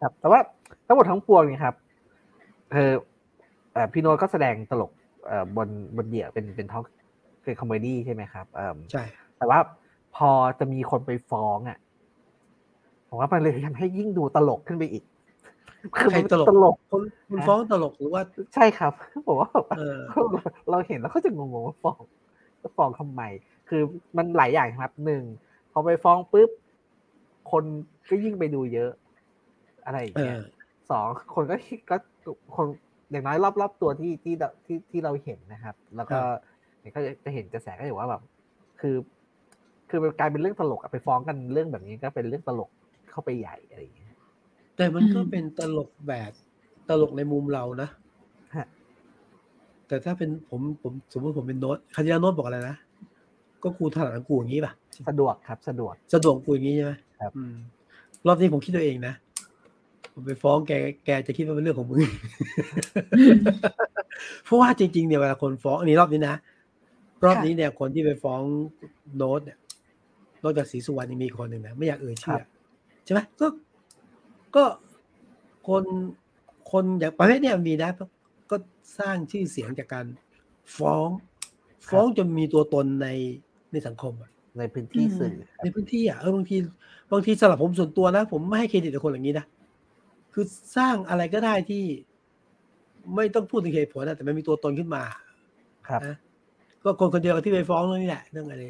ครับ แต่ว่าทั้งหมดทั้งปวงนี่ครับเออพี่โน้ตก็แสดงตลกบนบนเดี่ยวเป็นเป็น talk เป็น comedy ใช่ไหมครับใช่ แต่ว่าพอจะมีคนไปฟ้องอะผมว่ามันเลยทำให้ยิ่งดูตลกขึ้นไปอีก คือมันตลกคนคุณฟ้องตลกหรือว่า ใช่ครับผมว่าเราเห็นแล้วก็จะงงว่าฟ้องฟ้องทำไมคือมันหลายอย่างครับหนึ่งพอไปฟ้องปุ๊บคนก็ยิ่งไปดูเยอะ อะไรอย่างเงี้ยสองคนก็ก็คนอย่างน้อยรอบๆตัวที่ที่ที่ที่เราเห็นนะครับ แล้วก็ก็จะเห็นกระแสก็อยู่ว่าแบบ คือ คือมันกลายเป็นเรื่องตลกไปฟ้องกันเรื่องแบบนี้ก็เป็นเรื่องตลกเข้าไปใหญ่อะไรอย่างเงี้ย แต่มันก็เป็นตลกแบบตลกในมุมเรานะแต่ถ้าเป็นผมผมสมมติผมเป็นโน้ตคันยาโน้ตบอกอะไรนะก็กูถนัดกูอย่างนี้ป่ะสะดวกครับ สะดวกสะดวกกูอย่างนี้ใช่ไหมครับรอบนี้ผมคิดตัวเองนะผมไปฟ้องแกแกจะคิดว่าเป็นเรื่องของมึงเพราะว่าจริงๆเนี่ยเวลาคนฟ้องอันนี้รอบนี้นะรอบนี้เนี่ยคนที่ไปฟ้องโน้ตเนี่ยนอกจากศรีสุวรรณยังมีคนหนึ่งนะไม่อยากเอ่ยชื่อใช่ไหมก็ ก็คนคนอย่างประเภทเนี้ยมีนะก็สร้างชื่อเสียงจากการฟ้อง ฟ้องจนมีตัวตนในในสังคมในพื้นที่สื่อในพื้นที่อะเออบางทีบางทีสำหรับผมส่วนตัวนะ ผมไม่ให้เครดิตกับคนอย่างนี้นะคือสร้างอะไรก็ได้ที่ ไม่ต้องพูดถึงเหตุผลนะแต่มันมีตัวตนขึ้นมา ครับก็คนคนเดียวที่ไปฟ้องเรื่องนี้แหละเรื่องอะไร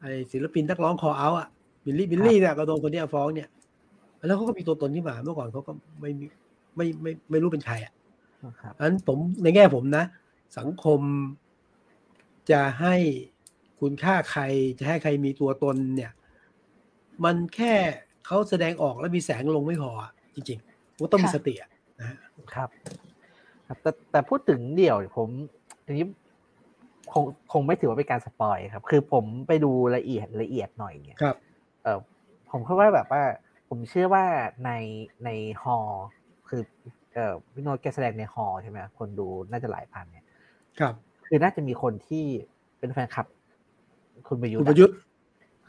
ไอ้ศิลปินนักร้องคอเอาอะบิลลี่บิลลี่เนี่ยก็โดนคนนี้ฟ้องเนี่ย แล้วเขาก็มีตัวตนที่มา เมื่อก่อนเขาก็ไม่มีไม่ไม่ไม่รู้เป็นใครอะอันผมในแง่ผมนะ สังคมจะให้คุณค่าใครจะให้ใครมีตัวตนเนี่ย มันแค่เขาแสดงออกแล้วมีแสงลงไม่พอจริงๆว่าต้องมีสตินะครับครับแต่แต่พูดถึงเดี่ยวผมทีนี้คงคงไม่ถือว่าเป็นการสปอยครับ คือผมไปดูละเอียดละเอียดหน่อยเนี่ยครับ เออผมคิดว่าแบบว่า ผมเชื่อว่าในในฮอคือเอ่อพี่โนตแกแสดงในฮอใช่ไหมคนดูน่าจะหลายพันเนี่ย ครับคืคือน่าจะมีคนที่เป็นแฟนคลับ คุณประยุทธ์คุณประยุทธ์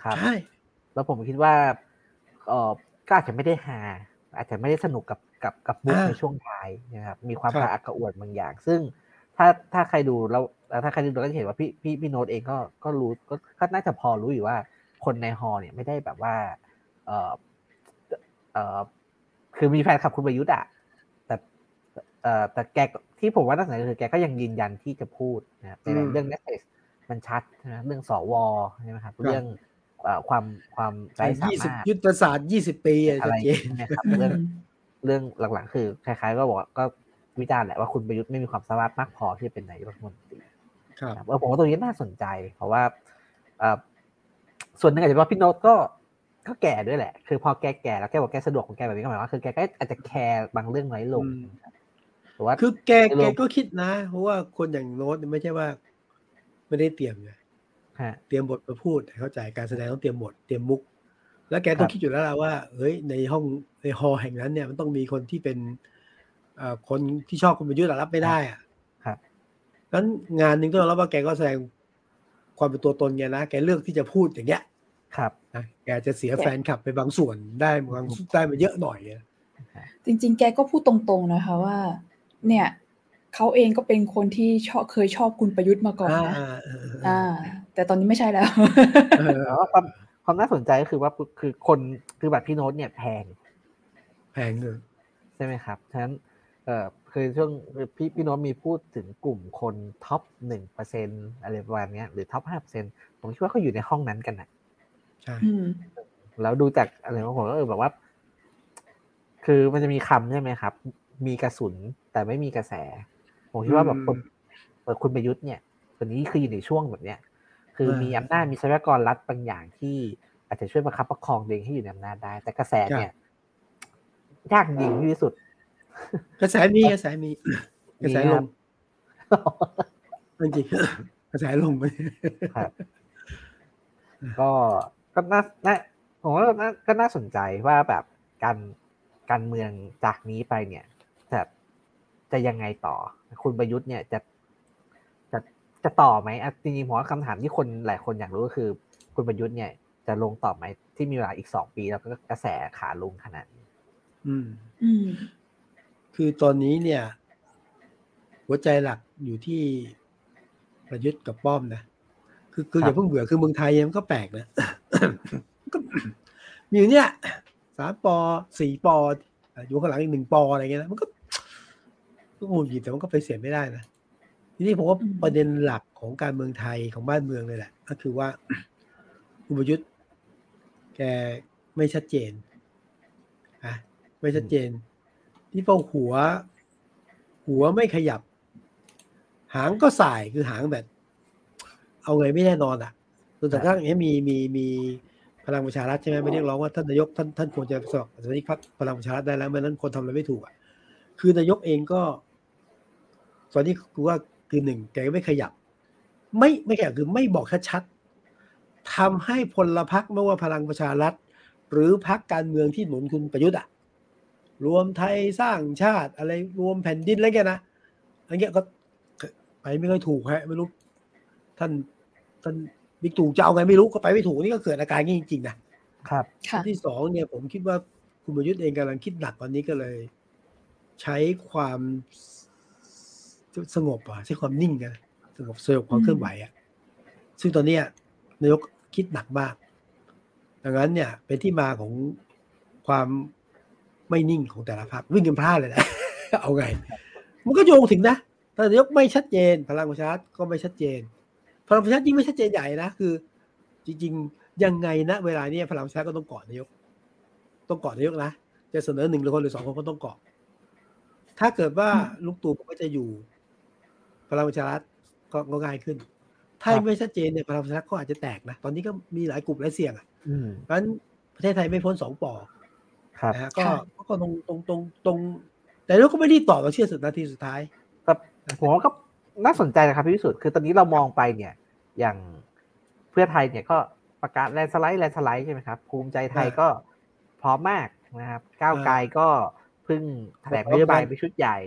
ครับใช่แล้วผมคิดว่าเออก็อาจจะไม่ได้หา อาจจะไม่ได้สนุกกับกับกับมุกในช่วงท้ายนะครับ มีความกระอักกระอ่วนบางอย่าง ซึ่งถ้าถ้าใครดูแล้วถ้าใครดูเราก็จะเห็นว่าพี่พี่พี่โน้ตเองก็ก็รู้ก็ก็น่าจะพอรู้อยู่ว่า คนในฮอเนี่ยไม่ได้แบบว่า เออ เออคือมีแฟนคลับคุณประยุทธ์อะแต่เอ่อแต่แกที่ผมว่าน่าสนใจคือแกก็ยังยืนยันที่จะพูดนะครับในเรื่องเมสเซจมันชัดนะเรื่องสวใช่ไหมครับเรื่องความความไร้สามารถยุทธศาสตร์ยี่สิบปีอะไรนะครับเรื่องเรื่องหลังๆ คือคล้ายๆ ก็บอกก็วิจารณ์แหละว่าคุณประยุทธ์ไม่มีความสามารถมากพอที่จะเป็นนายกรัฐมนตรีครับเออผมว่าตรงนี้น่าสนใจ เพราะว่าส่วนหนึ่งอาจจะว่าพี่โน้ตก็ ก็แก่ด้วยแหละ คือพอแกแก่แล้วแกบอกแกสะดวกของแกแบบนี้ก็หมายว่าคือแกก็อาจจะแคร์บางเรื่องน้อยลงหรือว่าคือแกแกก็คิดนะ เพราะว่าคนอย่างโน้ตไม่ใช่ว่า ไม่ได้เตรียมไงเตรียมบทมาพูดเข้าใจการแสดงต้องเตรียมบทเตรียมมุก แล้วแกต้องคิดอยู่แล้วว่าเฮ้ยในห้องในฮอแห่งนั้นเนี่ยมันต้องมีคนที่เป็นคนที่ชอบคุณประยุทธ์รับไม่ได้อะครับงั้นงานหนึ่งต้องรับว่าแกก็แสดงความเป็นตัวตนไงนะแกเลือกที่จะพูดอย่างเงี้ย ครับแกจะเสียแฟนคลับไปบางส่วนได้บางได้มาเยอะหน่อยจริง ๆ แกก็พูดตรงๆนะคะว่า เนี่ยเขาเองก็เป็นคนที่ชอบเคยชอบคุณประยุทธ์มาก่อนนะอ่า แต่ตอนนี้ไม่ใช่แล้วความความน่าสนใจก็คือว่าคือคนคือบัตรพี่โน้ตเนี่ยแพง แพงเลยใช่ไหมครับฉะนั้นเอ่อคือช่วงพี่พี่โน้ตมีพูดถึงกลุ่มคน top หนึ่งเปอร์เซ็นต์อะไรประมาณนี้หรือ top ห้าเปอร์เซ็นต์ผมคิดว่าเขาอยู่ในห้องนั้นกันนะ ใช่แล้วดูจากอะไรของผมก็เออแบบว่า คือมันจะมีคำใช่ไหมครับ มีกระสุนแต่ไม่มีกระแส ผมคิดว่าแบบคนคุณประยุทธ์เนี่ยตัวนี้คืออยู่ในช่วงแบบเนี้ยคือมีอำนาจมีทรัพยากรรัฐบางอย่างที่อาจจะช่วยประคับประคองเองให้อยู่ในอำนาจได้ แต่กระแสเนี่ยยากยิงที่สุด กระแสมีกระแสมี กระแสลงจริงกระแสลงไปก็ ก็น่าน่าผมว่าก็น่าสนใจว่าแบบการการเมืองจากนี้ไปเนี่ยจะจะยังไงต่อ คุณประยุทธ์เนี่ยจะจะจะต่อไหมจริงๆผมว่าคำถามที่คนหลายคนอยากรู้ก็คือ คุณประยุทธ์เนี่ย จะลงต่อไหมที่มีเวลาอีกสองปี แล้วก็กระแสขาลงขนาดนี้อืม อืม คือตอนนี้เนี่ย หัวใจหลักอยู่ที่ประยุทธ์กับป้อมนะคือคืออย่าเพิ่งเบื่อคือเมืองไทยมันก็แปลกนะก็ มีอยู่เนี่ยสามปอสี่ปออยู่ข้างหลังอีกหนึ่งปออะไรเงี้ยนะมันก็ก็งุนหงิดแต่มันก็ไปเสียไม่ได้นะทีนี้ผมว่าประเด็นหลักของการเมืองไทยของบ้านเมืองเลยแหละ ก็คือว่าคุปยุทธ์แกไม่ชัดเจนอะไม่ชัดเจน ที่พอหัว หัวไม่ขยับ หางก็สายคือหางแบบ เอาไงไม่แน่นอนอะ นแต่ถ้าอย่างนี้มีมีมีพลังประชารัฐใช่ไหมไม่เรียกร้องว่าท่านนายกท่านท่านควรจะสอบสมาชิกพรรคพลังประชารัฐได้แล้วไม่นั้นคนทำอะไรไม่ถูกอะคือนายกเองก็ ตอนนี้คือว่าคือหนึ่งแกไม่ขยับ ไม่ไม่ขยับคือไม่บอกชัดๆทำให้พลพรรคไม่ว่าพลังประชารัฐ หรือพรรคการเมืองที่หนุนคุณประยุทธ์อะรวมไทยสร้างชาติอะไรรวมแผ่นดินอะไรเงี้ยนะอันเงี้ยก็ไปไม่ค่อยถูกฮะไม่รู้ท่านท่าน บิ๊กตู่จะเอาไงไม่รู้ก็ไปไม่ถูกนี่ก็เกิดอาการนี้จริงๆนะครับที่สองเนี่ยผมคิดว่าคุณประยุทธ์เองกำลังคิดหนักตอนนี้ก็เลย ใช้ความสงบอะใช้ความนิ่งกันสงบสงบความเคลื่อนไหวอะซึ่งตอนนี้นายกคิดหนักมาก ดังนั้นเนี่ย เป็นที่มาของความไม่นิ่งของแต่ละพรรควิ่งกันพลาดเลยนะเอาไง มันก็โยงถึงนะแต่นายกไม่ชัดเจน พลังประชารัฐก็ไม่ชัดเจน พลังประชารัฐยิ่งไม่ชัดเจนใหญ่นะคือ จริง ๆ ยังไงนะเวลานี้พลังประชารัฐก็ต้องเกาะนายก ต้องเกาะนายกนะจะเสนอหนึ่งหรือคนหรือสองคนก็ต้องเกาะถ้าเกิดว่าลุงตู่ก็จะอยู่ พลังประชารัฐก็ง่ายขึ้น ถ้าไม่ชัดเจนเนี่ยพลังประชารัฐก็อาจจะแตกนะตอนนี้ก็มีหลายกลุ่มหลายเสี่ยงอะเพราะฉะนั้นประเทศไทยไม่พ้นสองปอนะก็ก็ตรงตรงตรงตรง แต่เราก็ไม่รีบตอบเราเชื่อสุดนาทีสุดท้ายครับผมก็ น่าสนใจนะครับพี่วิสุทธ์คือตอนนี้เรามองไปเนี่ย อย่างเพื่อไทยเนี่ยก็ประกาศแลนสไลด์แลนสไลด์ใช่ไหมครับ ภูมิใจไทยก็พร้อมมากนะครับ ก้าวไกลก็เพิ่งแถลงนโยบายไปชุดใหญ่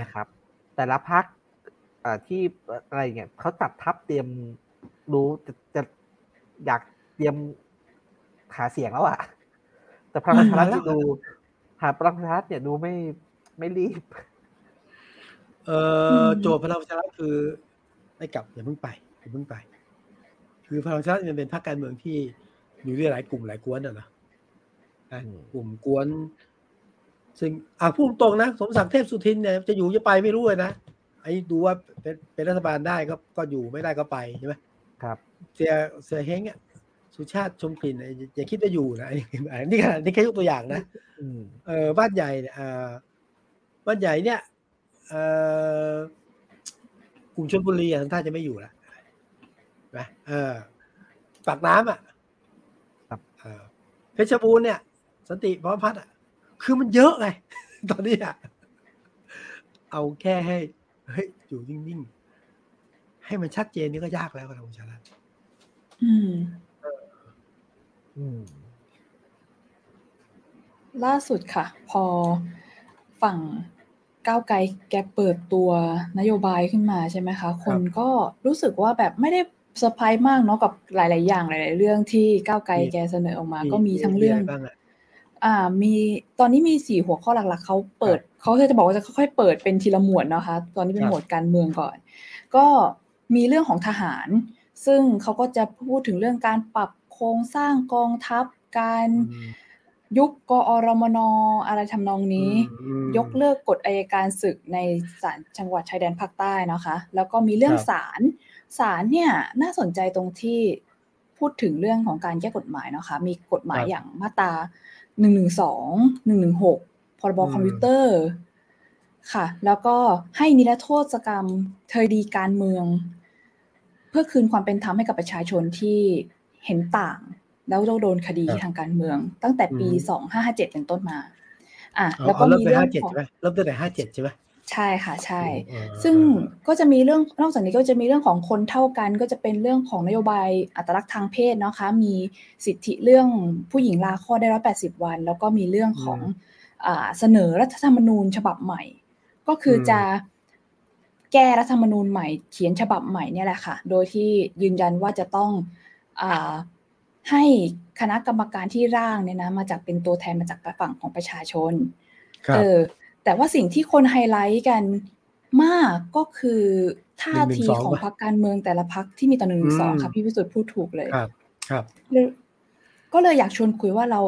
นะครับ แต่ละพักอ่าที่อะไรเงี้ยเขาจัดทัพเตรียมรู้จะจะอยากเตรียมหาเสียงแล้วอะแต่พลังประชารัฐดูหาพลังประชารัฐเนี่ยดูไม่ไม่รีบ เอ่อโจทย์พลังประชารัฐคือไม่กลับอย่าเพิ่งไปอย่าเพิ่งไป คือพลังประชารัฐมันเป็นพรรคการเมืองที่อยู่ด้วยหลายกลุ่มหลายกวนอะนะกลุ่มกวน ซึ่งอะพูดตรงนะสมศักดิ์เทพสุทินเนี่ยจะอยู่จะไปไม่รู้เลยนะไอ้ดูว่าเป็นเป็นรัฐบาลได้ก็ก็อยู่ไม่ได้ก็ไปใช่ไหมครับ เสียเสียเฮงอะสุชาติชมกลิ่นอย่าคิดว่าอยู่นะนี่ขนาดนี่แค่ยกตัวอย่างนะเออบ้านใหญ่เนี่ยบ้านใหญ่เนี่ย กลุ่มชลบุรีท่านท่าจะไม่อยู่แล้วนะเออปากน้ำอะเพชรบูรณ์เนี่ยสันติพร้อมพัฒน์อะ คือมันเยอะไงตอนนี้อะเอาแค่ให้เฮ้ยอยู่นิ่งๆ ให้มันชัดเจนนี่ก็ยากแล้วครับคุณชาลัอืมล่าสุดค่ะ พอฝั่ง ก้าวไกลแกเปิดตัวนโยบายขึ้นมาใช่ไหมคะ คนก็รู้สึกว่าแบบไม่ได้เซอร์ไพรส์มากเนาะกับหลาย ๆ อย่างหลาย ๆ เรื่องที่ก้าวไกลแกเสนอออกมา ก็มีทั้งเรื่องอ่ามีตอนนี้มีสี่หัวข้อหลัก ๆเขาเปิดเขาจะบอกว่าจะค่อยๆเปิดเป็นทีละหมวดนะคะ ตอนนี้เป็นหมวดการเมืองก่อน ก็มีเรื่องของทหาร ซึ่งเขาก็จะพูดถึงเรื่องการปรับโครงสร้างกองทัพการ ยุบกอรมนอะไรทำนองนี้ ยกเลิกกฎอายการศึกในศาลจังหวัดชายแดนภาคใต้นะคะ แล้วก็มีเรื่องศาลศาลเนี่ยน่าสนใจตรงที่พูดถึงเรื่องของการแก้กฎหมายนะคะ มีกฎหมายอย่างมาตราหนึ่งหนึ่งสองหนึ่งหนึ่งหกพรบคอมพิวเตอร์ค่ะ แล้วก็ให้นิรโทษกรรมเทยดีการเมือง เพื่อคืนความเป็นธรรมให้กับประชาชนที่เห็นต่าง แล้วเราโดนคดีทางการเมือง ตั้งแต่ปีสองห้าห้าเจ็ดเป็นต้นมา อะแล้วก็มีเรื่องของเริ่มตั้งแต่ห้าเจ็ดใช่ไหมใช่ค่ะใช่ ซึ่งก็จะมีเรื่องนอกจากนี้ก็จะมีเรื่องของคนเท่ากัน ก็จะเป็นเรื่องของนโยบายอัตลักษณ์ทางเพศนะคะ มีสิทธิเรื่องผู้หญิงลาคลอดได้ร้อยแปดสิบวัน แล้วก็มีเรื่องของอ่าเสนอรัฐธรรมนูญฉบับใหม่ ก็คือจะแก้รัฐธรรมนูญใหม่ เขียนฉบับใหม่เนี่ยแหละค่ะ โดยที่ยืนยันว่าจะต้องอ่า ให้คณะกรรมการที่ร่างเนี่ยนะมาจากเป็นตัวแทนมาจากฝั่งของประชาชนเออแต่ว่าสิ่งที่คนไฮไลท์กันมากก็คือท่าทีของพรรคการเมืองแต่ละพรรคที่มีต่อหนึ่งสองค่ะพี่วิสุทธ์พูดถูกเลยครับ ครับ ก็เลยอยากชวนคุยว่าเรา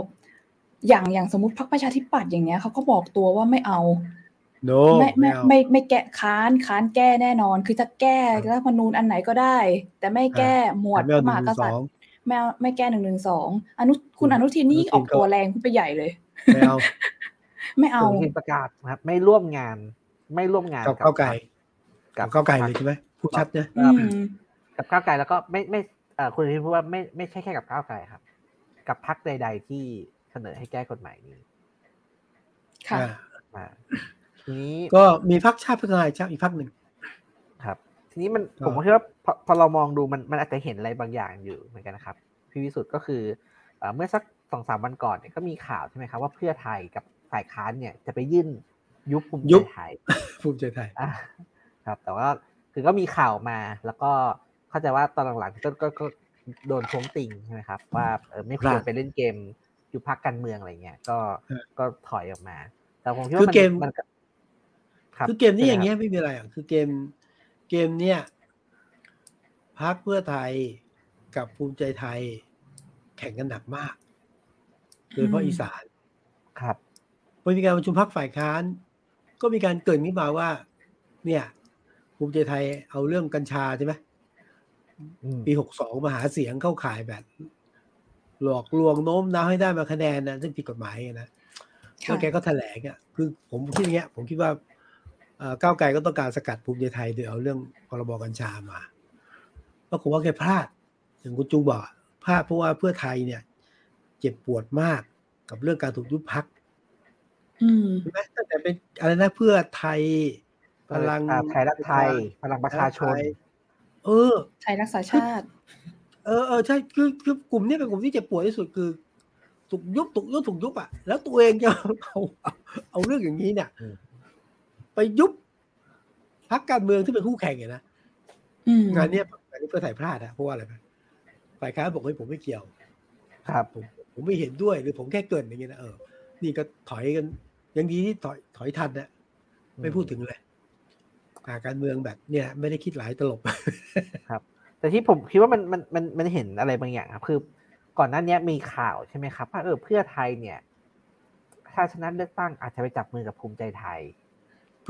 อย่างอย่างสมมติพรรคประชาธิปัตย์อย่างเนี้ยเขาก็บอกตัวว่าไม่เอา no, ไม่ไม่ไม่ไม่แก้ค้านค้านแก้แน่นอน คือจะแก้รัฐธรรมนูญอันไหนก็ได้ แต่ไม่แก้หมวดมหากษัตริย์ ไม่ไม่แก้หนึ่งหนึ่งสองอนุคุณอนุทินนี่ออกตัวแรงขึ้นไปใหญ่เลย ไม่เอา ไม่เอาทินประกาศครับ ไม่ร่วมงาน ไม่ร่วมงานกับก้าวไกลกับก้าวไกลเลยใช่ไหมพูดชัดนะกับก้าวไกลแล้วก็ไม่ไม่คุณทินพูดว่าไม่ไม่ใช่แค่กับก้าวไกลครับ กับพรรคใด ๆ ที่เสนอให้แก้กฎหมายนี้ค่ะทีนี้ก็มีพรรคชาติพัฒนาชาติอีกพรรคหนึ่งครับ ทีนี้มันผมคิดว่าพอเรามองดูมันมันอาจจะเห็นอะไรบางอย่างอยู่เหมือนกันนะครับพี่วิสุทธ์ก็คือเมื่อสักสองสามวันก่อนเนี่ยก็มีข่าวใช่ไหมครับว่าเพื่อไทยกับฝ่ายค้านเนี่ยจะไปยื่นยุบภูมิใจไทยภูมิใจไทยครับ แต่ว่าคือก็มีข่าวมาแล้วก็เข้าใจว่าตอนหลังๆก็ก็ก็โดนท้วงติงใช่ไหมครับ ว่าเออไม่ควรไปเล่นเกมยุบพักการเมืองอะไรเงี้ยก็ก็ถอยออกมา แต่ผมคิดว่ามันคือเกมนี้อย่างเงี้ยไม่มีอะไรอะคือเกม เกมเนี้ยพักเพื่อไทยกับภูมิใจไทย แข่งกันหนักมากโดยเฉพาะอีสานครับพอมีการประชุมพักฝ่ายค้าน ก็มีการเกิดขึ้นมาว่า เนี่ยภูมิใจไทยเอาเรื่องกัญชาใช่ไหมปีหกสองมาหาเสียงเข้าข่ายแบบ หลอกลวงโน้มน้าวให้ได้มาคะแนนนะซึ่งผิดกฎหมายนะแล้วแกก็แถลงอะคือผมคิดอย่างเงี้ย ผมคิดว่า ก้าวไกลก็ต้องการสกัดภูมิใจไทยโดยเอาเรื่องพรบกัญชามาก็ผมว่าแกพลาดอย่างคุณจุงบอกพลาดเพราะว่าเพื่อไทยเนี่ย เจ็บปวดมากกับเรื่องการถูกยุบพักใช่ไหมตั้งแต่เป็นอะไรนะเพื่อไทย พลังไทยรักไทย พลังประชาชน เออ ไทยรักษาชาติ เออเออใช่คือคือกลุ่มนี้เป็นกลุ่มที่เจ็บปวดที่สุดคือถูกยุบถูกยุบถูกยุบอะแล้วตัวเองจะเอาเอาเรื่องอย่างนี้เนี่ยไป ยุบพักการเมืองที่เป็นคู่แข่งไงนะงานนี้งานนี้เพื่อถ่ายพลาดนะเพราะว่าอะไรฝ่ายค้านบอกให้ผมไม่เกี่ยว ครับ ผมผมไม่เห็นด้วยหรือผมแค่เกินอย่างเงี้ยนะเออ นี่ก็ถอยกันยังดีที่ถอยถอยทันนะไม่พูดถึงเลยการเมืองแบบเนี่ย ไม่ได้คิดหลายตลบครับ แต่ที่ผมคิดว่ามันมันมันมันเห็นอะไรบางอย่างครับ คือ ก่อนหน้านี้มีข่าวใช่ไหมครับว่าเออเพื่อไทยเนี่ยถ้าชนะเลือกตั้งอาจจะไปจับมือกับภูมิใจไทยเ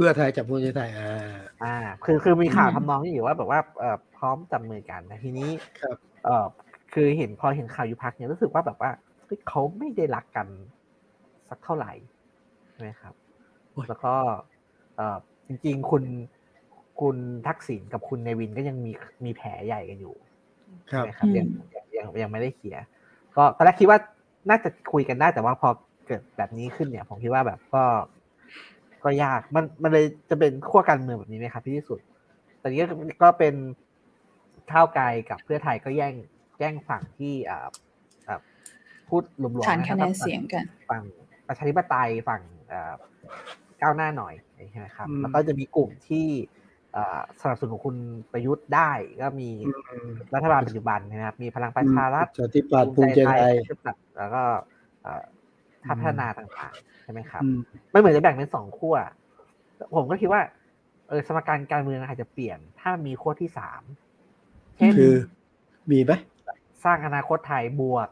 พื่อไทยจับภูมิใจไทยอ่า อ่า คือคือมีข่าวทำนองนี้อยู่ว่าแบบว่าเออพร้อมจับมือกันแต่ทีนี้ครับเออคือเห็นพอเห็นข่าวยุพักเนี่ยรู้สึกว่าแบบว่าเขาไม่ได้รักกันสักเท่าไหร่ใช่ไหมครับ แล้วก็เออจริง ๆ คุณคุณทักษิณกับคุณเนวินก็ยังมีมีแผลใหญ่กันอยู่ใช่ไหมครับยังยังยังไม่ได้เคลียร์ก็ตอนแรกคิดว่าน่าจะคุยกันได้แต่ว่าพอเกิดแบบนี้ขึ้นเนี่ย ผมคิดว่าแบบก็ ก็ยาก มันมันเลยจะเป็นขั้วการเมืองแบบนี้ไหมครับที่สุดแต่นี้ก็เป็นข้าวไกลกับเพื่อไทยก็แย่งแย่งฝั่งที่อ่าพูดรวมๆฐานคะแนนเสียงกันฝั่งประชาธิปไตยฝั่งก้าวหน้าหน่อยใช่ไหมครับ แล้วก็จะมีกลุ่มที่สนับสนุนคุณประยุทธ์ได้ก็มีรัฐบาลปัจจุบันนะครับ มีพลังประชารัฐที่ปัดภูมิใจไทยแล้วก็พัฒนาต่างๆใช่ไหมครับไม่เหมือนจะแบ่งเป็นสองขั้วผมก็คิดว่า เออสมการการเมืองอาจจะเปลี่ยน ถ้ามีขั้วที่สามเช่นคือมีไหมสร้างอนาคตไทยบวก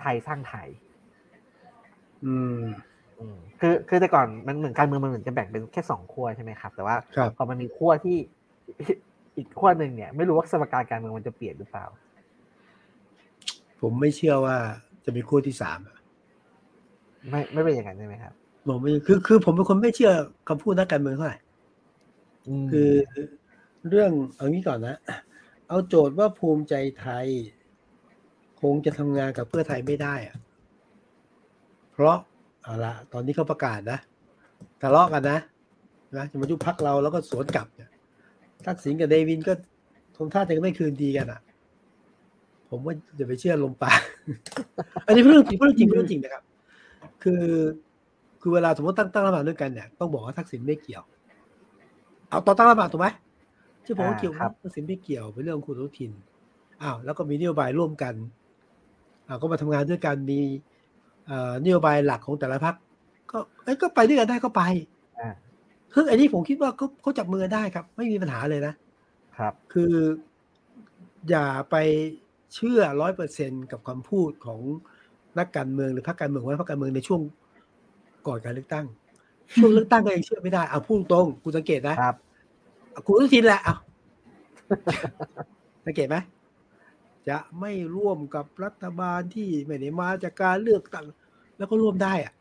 ไทยสร้างไทย อืมคือคือแต่ก่อนมันเหมือนการเมืองมันเหมือนจะแบ่งเป็นแค่สองขั้วใช่ไหมครับ แต่ว่าพอมันมีขั้วที่อีกขั้วหนึ่งเนี่ย ไม่รู้ว่าสมการการเมืองมันจะเปลี่ยนหรือเปล่า ผมไม่เชื่อว่าจะมีขั้วที่สาม ไม่ไม่เป็นอย่างนั้นใช่ไหมครับผมไม่คือคือผมเป็นคนไม่เชื่อคำพูดนักการเมืองเท่าไหร่คือเรื่องเอางี้ก่อนนะเอาโจทย์ว่าภูมิใจไทย คงจะทำงานกับเพื่อไทยไม่ได้อะเพราะเอาละตอนนี้เขาประกาศนะทะเลาะกันนะนะจะมายุบพักเราแล้วก็สวนกลับเนี่ยทักษิณกับเดวินก็ทงท่าจะไม่คืนดีกันอะ ผมว่าจะไปเชื่อลมปากอันนี้เรื่องจริงเรื่องจริงเรื่องจริงนะครับ คือคือเวลาสมมติตั้งตั้งรัฐบาลด้วยกันเนี่ยต้องบอกว่าทักษิณไม่เกี่ยว เอาตอนตั้งรัฐบาลถูกไหมที่ผมว่าเกี่ยวทักษิณไม่เกี่ยวเป็นเรื่องคุณรุทินอ้าวแล้วก็มีนโยบายร่วมกันอ้าวก็มาทำงานด้วยกันมีนโยบายหลักของแต่ละพักก็ไอ้ก็ไปด้วยกันได้ก็ไปคืออันนี้ผมคิดว่าเขาเขาจับมือได้ครับ ไม่มีปัญหาเลยนะครับ คืออย่าไปเชื่อร้อยเปอร์เซ็นกับคำพูดของ นักการเมืองหรือพรรคการเมืองว่าพรรคการเมืองในช่วงก่อนการเลือกตั้ง ช่วงเลือกตั้งก็ยังเชื่อไม่ได้เอาพูดตรงคุณสังเกตนะครับคุณอนุทินแหละเอาสังเกตไหมจะไม่ร่วมกับรัฐบาลที่ไม่ได้มาจากการเลือกตั้งแล้วก็ร่วมได้อะ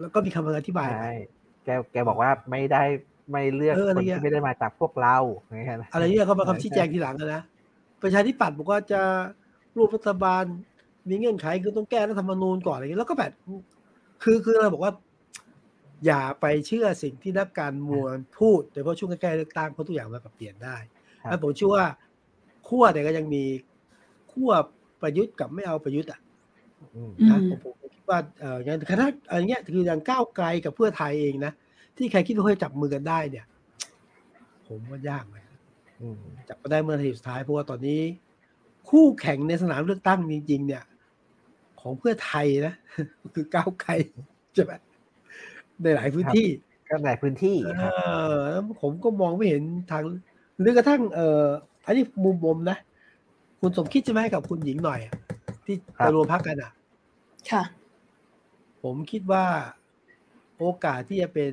แล้วก็มีคำอธิบายแกแกบอกว่าไม่ได้ไม่เลือกคนที่ไม่ได้มาจากพวกเราอะไรเงี้ยเขามาคำชี้แจงทีหลังนะประชาธิปัตย์บอกว่าจะร่วมรัฐบาล มีเงื่อนไขคือต้องแก้รัฐธรรมนูญก่อนอะไรเงี้ยแล้วก็แบบคือคือเราบอกว่า อย่าไปเชื่อสิ่งที่นักการเมืองพูดโดยเฉพาะช่วงใกล้เลือกตั้งเพราะทุกอย่างมันปรับเปลี่ยนได้แล้วผมเชื่อว่าขั้วแต่ก็ยังมีขั้วประยุทธ์กับไม่เอาประยุทธ์อะนะผมผมคิดว่าเอออย่างคณะอะไรเงี้ยคืออย่างก้าวไกลกับเพื่อไทยเองนะที่ใครคิดว่าเขาจะจับมือกันได้เนี่ย ผมว่ายากเลยจับก็ได้เมื่อทีสุดท้ายเพราะว่าตอนนี้ คู่แข่งในสนามเลือกตั้งจริงๆเนี่ย ของเพื่อไทยนะคือก้าวไกลใช่ไหมในหลายพื้นที่ก็หลายพื้นที่เออผมก็มองไม่เห็นทางหรือกระทั่งเอ่ออันนี้มุมผมนะ คุณสมคิดจะไหมกับคุณหญิงหน่อย ที่จะรวมพักกันอะ ค่ะ ผมคิดว่าโอกาสที่จะเป็น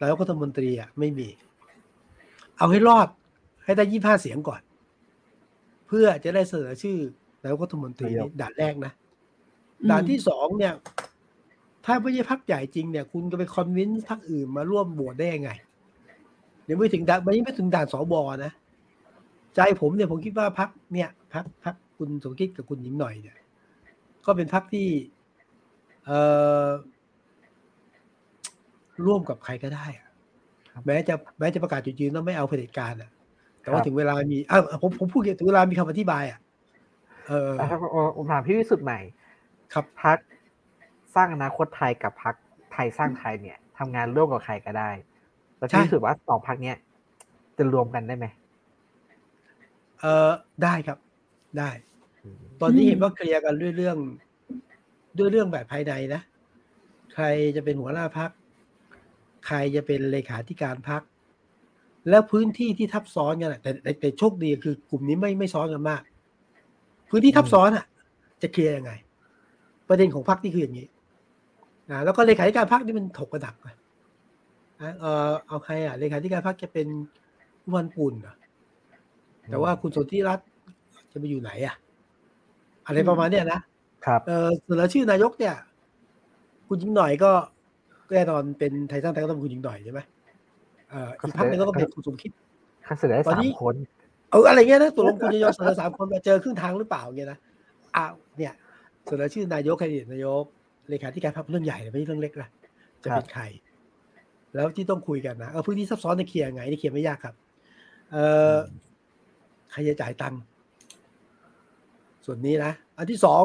นายกรัฐมนตรีอะไม่มี เอาให้รอดให้ได้ยี่ห้าเสียงก่อน เพื่อจะได้เสนอชื่อนายกรัฐมนตรีด่านแรกนะ ด่านที่สองเนี่ย ถ้าไม่ใช่พักใหญ่จริงเนี่ย คุณจะไปคอนวินส์พักอื่นมาร่วมบวชได้ยังไง เดี๋ยวไม่ถึงด่านมันยังไม่ถึงด่านสอบอนะ ใจผมเนี่ยผมคิดว่าพักเนี่ยพักพักคุณสมคิดกับคุณหญิงหน่อยเนี่ย ก็เป็นพักที่ เอ่อร่วมกับใครก็ได้แม้จะแม้จะประกาศจุดยืนต้องไม่เอาเผด็จการอะ แต่ว่าถึงเวลามีอะผมผมพูดถึงเวลามีคำอธิบายอะ เออผมถามพี่วิสุทธ์ใหม่ ครับพักสร้างอนาคตไทยกับพักไทยสร้างไทยเนี่ยทำงานร่วมกับใครก็ได้แต่ที่รู้สึกว่าสองพักเนี้ยจะรวมกันได้ไหมเออได้ครับ ได้ ตอนนี้เห็นว่าเคลียร์กันด้วยเรื่อง ด้วยเรื่องแบบภายในนะ ใครจะเป็นหัวหน้าพัก ใครจะเป็นเลขาธิการพัก แล้วพื้นที่ที่ทับซ้อนกันแต่แต่โชคดีคือกลุ่มนี้ไม่ไม่ซ้อนกันมาก พื้นที่ทับซ้อนอะ จะเคลียร์ยังไง ประเด็นของพักนี่คืออย่างนี้นะแล้วก็เลขาธิการพักนี่มันถกกระดักนะเออเอาใครอะเลขาธิการพักจะเป็นวันปุ่นอะแต่ว่าคุณสนธิรัตน์จะไปอยู่ไหนอะ อะไรประมาณเนี้ยนะครับเออเสนอชื่อนายกเนี่ย คุณยิงหน่อยก็แน่นอนเป็นไทยสร้างไทยก็ต้องคุณยิงหน่อยใช่ไหมเอออีกพักนึงก็ต้องเป็นคุณสมคิดเสนอสามคน เอออะไรเงี้ยนะตัวลงคุณจะยอมเสนอสามคนมาเจอครึ่งทางหรือเปล่าเงี้ยนะอ้าวเนี่ย เสนอชื่อนายกใครดีนายกเลขาธิการพักเรื่องใหญ่ไม่ใช่เรื่องเล็กนะจะเป็นใคร แล้วที่ต้องคุยกันนะเออพื้นที่ซับซ้อนในเคลียร์ไงนี่เคลียร์ไม่ยากครับ เออใครจะจ่ายตังค์ส่วนนี้นะ อันที่สอง